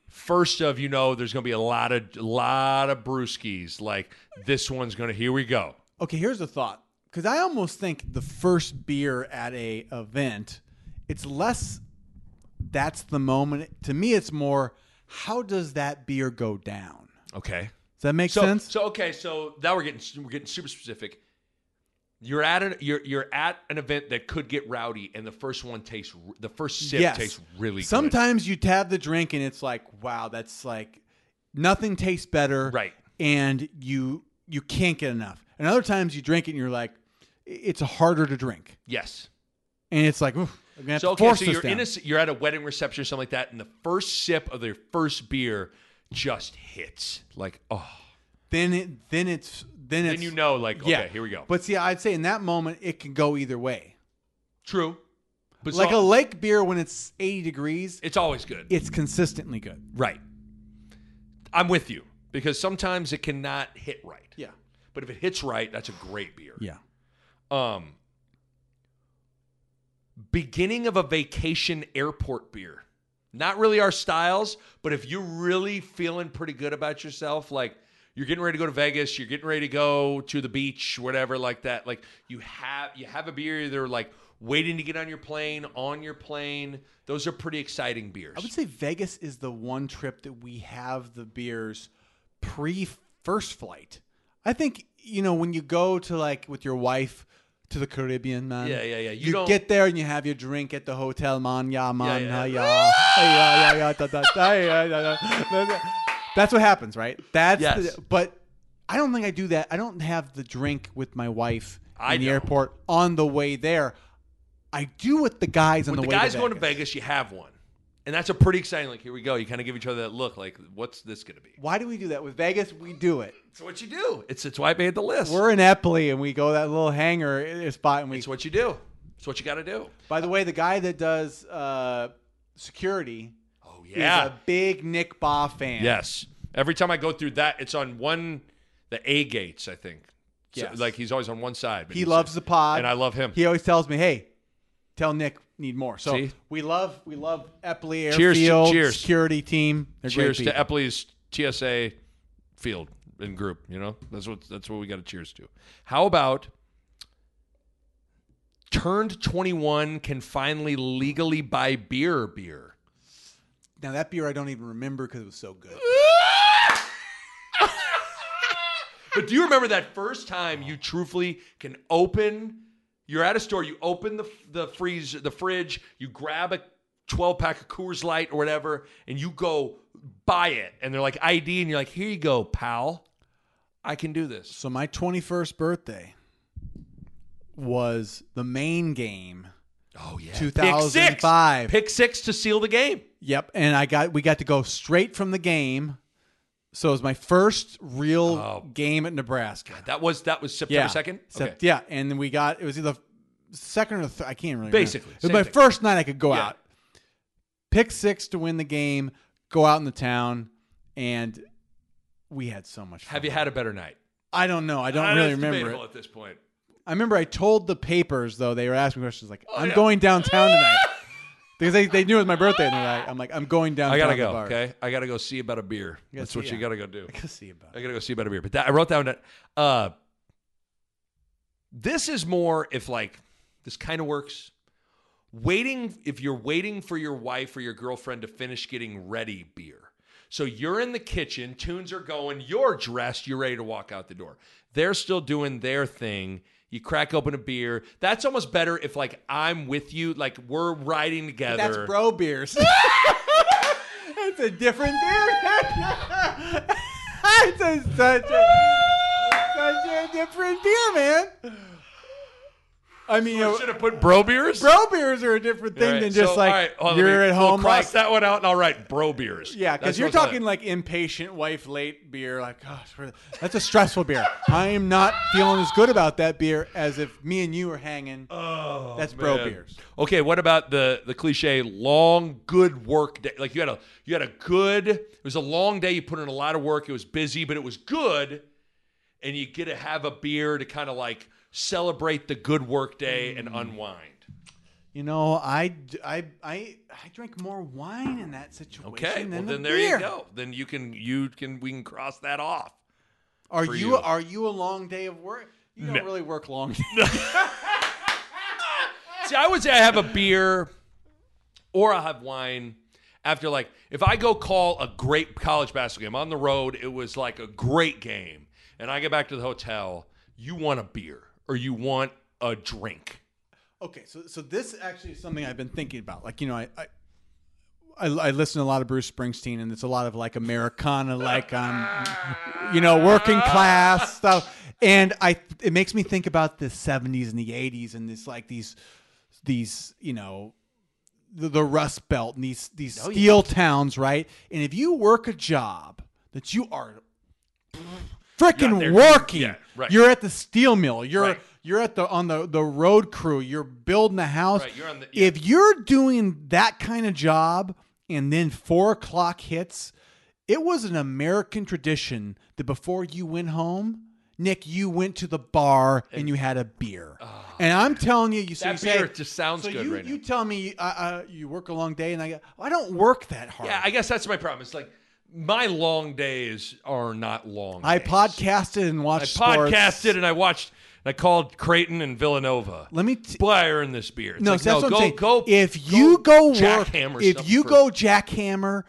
first of you know there's going to be a lot of lot of brewskis. Like this one's going to here we go. Okay, here's a thought. Because I almost think the first beer at a event, it's less. That's the moment. To me, it's more. How does that beer go down? Okay. Does that make So sense? so okay, so now we're getting we're getting super specific. You're at an you're you're at an event that could get rowdy, and the first one tastes the first sip yes. tastes really good. Sometimes you tab the drink and it's like, wow, that's like nothing tastes better. Right. And you you can't get enough. And other times you drink it and you're like, it's harder to drink. Yes. And it's like, oof, I'm gonna So okay, force so you're down. in a you're at a wedding reception or something like that, and the first sip of their first beer just hits. Like, oh, then it then it's then it's then you know, like, okay, yeah. here we go. But see, I'd say in that moment it can go either way. True. But like so- a lake beer when it's 80 degrees, it's always good. it's consistently good. right. I'm with you because sometimes it cannot hit right. Yeah. But if it hits right, that's a great beer. Yeah. Um, beginning of a vacation airport beer. Not really our styles, but if you're really feeling pretty good about yourself, like you're getting ready to go to Vegas, you're getting ready to go to the beach, whatever, like that. Like you have you have a beer, either like waiting to get on your plane, on your plane. Those are pretty exciting beers. I would say Vegas is the one trip that we have the beers pre first flight. I think, you know, when you go to like with your wife to the Caribbean, man. Yeah, yeah, yeah. You You, get there and you have your drink at the hotel, man. Yeah, man. yeah. Yeah, yeah. yeah, da, da, da. That's what happens, right? That's Yes. the, but I don't think I do that. I don't have the drink with my wife I in the airport on the way there. I do with the guys on when the, the way guys going to. Vegas, you have one. And that's a pretty exciting like here we go. You kind of give each other that look like what's this going to be? Why do we do that with Vegas? We do it. It's what you do. It's it's why I made the list. We're in Eppley and we go that little hangar spot and we. It's what you do. It's what you got to do. By the way, the guy that does uh, security Oh is yeah. a big Nick Bahe fan. Yes. Every time I go through that, it's on one the A gates. I think. So, Yes. like he's always on one side. he loves the pod, and I love him. He always tells me, "Hey, tell Nick need more." So See? we love we love Eppley Cheers to- Airfield cheers. security team. They're cheers to. Eppley's TSA field and group. You know, that's what that's what we got to cheers to. How about turned twenty one can finally legally buy beer? Beer. Now that beer I don't even remember because it was so good. (laughs) But do you remember that first time you truthfully can open? You're at a store. You open the the freeze the fridge. You grab a 12 pack of Coors Light or whatever, and you go buy it. And they're like ID, and you're like, here you go, pal. I can do this. So my 21st birthday was the Maine game. Oh yeah, 2005. Pick six. Pick six to seal the game. Yep, and I got we got to go straight from the game. So it was my first real Oh. game at Nebraska. That was that was September Yeah, second. Yeah, and then we got it was either second or th- I can't really Basically, Remember. It was my thing. first night I could go Yeah. out, pick six to win the game, go out in the town, and we had so much. fun. Have you had a better night? I don't know. I don't Uh, really remember it. at this point. I remember I told the papers though they were asking questions like, "I'm Oh, yeah. going downtown tonight," (laughs) because they, they knew it was my birthday, and they're like, "I'm like I'm going down." I gotta go. bar." Okay, I gotta go see about a beer. That's see- what you yeah. gotta go do. (laughs) I gotta see about. I gotta go see about a beer. But that, I wrote down that uh, this is more if like this kind of works. Waiting if you're waiting for your wife or your girlfriend to finish getting ready beer. So you're in the kitchen, tunes are going, you're dressed, you're ready to walk out the door. They're still doing their thing. You crack open a beer. That's almost better if like I'm with you, like we're riding together. That's bro beers. (laughs) it's a different beer. (laughs) it's a, such a such a different beer, man. I mean, you should have put bro beers. bro beers are a different thing right, than just so, like right, you're me- at we'll home. cross Like, that one out, and I'll write bro beers. yeah, because you're talking like impatient wife late beer. Like, gosh, that's a stressful beer. I am not feeling as good about that beer as if me and you were hanging. Oh, That's bro beers. Okay, what about the the cliche long good work day? Like you had a you had a good. It was a long day. You put in a lot of work. It was busy, but it was good. And you get to have a beer to kind of like celebrate the good work day and Mm. unwind. You know, I, I, I, I drink more wine in that situation Okay, than well the then there beer. you go. Then you can you can we can cross that off. Are you, you. are you a long day of work? You don't No. really work long. (laughs) See, I would say I have a beer or I have wine after like if I go call a great college basketball game on the road, it was like a great game, and I get back to the hotel, you want a beer or you want a drink. okay, so so this actually is something I've been thinking about. Like you know, I. I I, I listen to a lot of Bruce Springsteen, and it's a lot of like Americana, like um, you know, working class stuff. And I, it makes me think about the '70s and the '80s, and this like these, these, you know, the, the Rust Belt and these these Oh, yeah. steel towns, right? And if you work a job that you are freaking working, yeah, right. you're at the steel mill. You're Right. You're at the on the the road crew. You're building a house. Right, you're on the- yeah. If you're doing that kind of job, and then four o'clock hits, it was an American tradition that before you went home, Nick, you went to the bar and, you had a beer. and I'm telling you, you, so. That you say- beer just sounds so good you, right now. You tell me uh, uh, you work a long day, and I go, I don't work that hard. Yeah, I guess that's my problem. It's like my long days are not long. I days. podcasted and I watched sports. podcasted and I watched. I called Creighton and Villanova. Let me. T- Boy, I earned this beer. It's no, like, that's no, what go, I'm saying. go. if you go, work, jackhammer if you for- go jackhammer,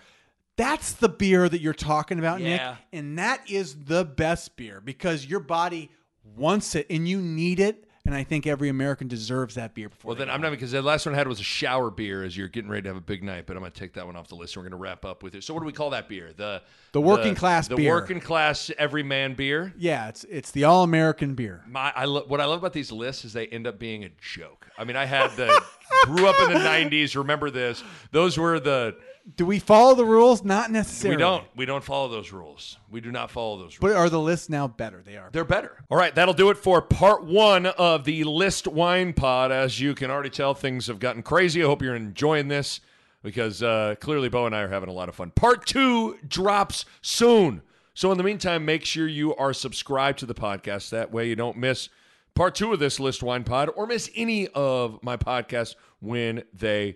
that's the beer that you're talking about, Yeah. Nick, and that is the best beer because your body wants it and you need it. And I think every American deserves that beer. Before Well, then I'm not because the last one I had was a shower beer as you're getting ready to have a big night, but I'm going to take that one off the list. and We're going to wrap up with it. So, what do we call that beer? The The working class beer. the beer. working class everyman beer. Yeah, it's it's the all American beer. My, I lo- what I love about these lists is they end up being a joke. I mean, I had the grew up in the (laughs) '90s. Remember this? Those were the Do we follow the rules? Not necessarily. we don't we don't follow those rules. We do not follow those rules. But are the lists now better? They are. They're better. All right, that'll do it for part one of the List Wine Pod. As you can already tell, things have gotten crazy. I hope you're enjoying this because uh, clearly Bo and I are having a lot of fun. Part two drops soon. So, in the meantime, make sure you are subscribed to the podcast. That way, you don't miss part two of this List Wine Pod or miss any of my podcasts when they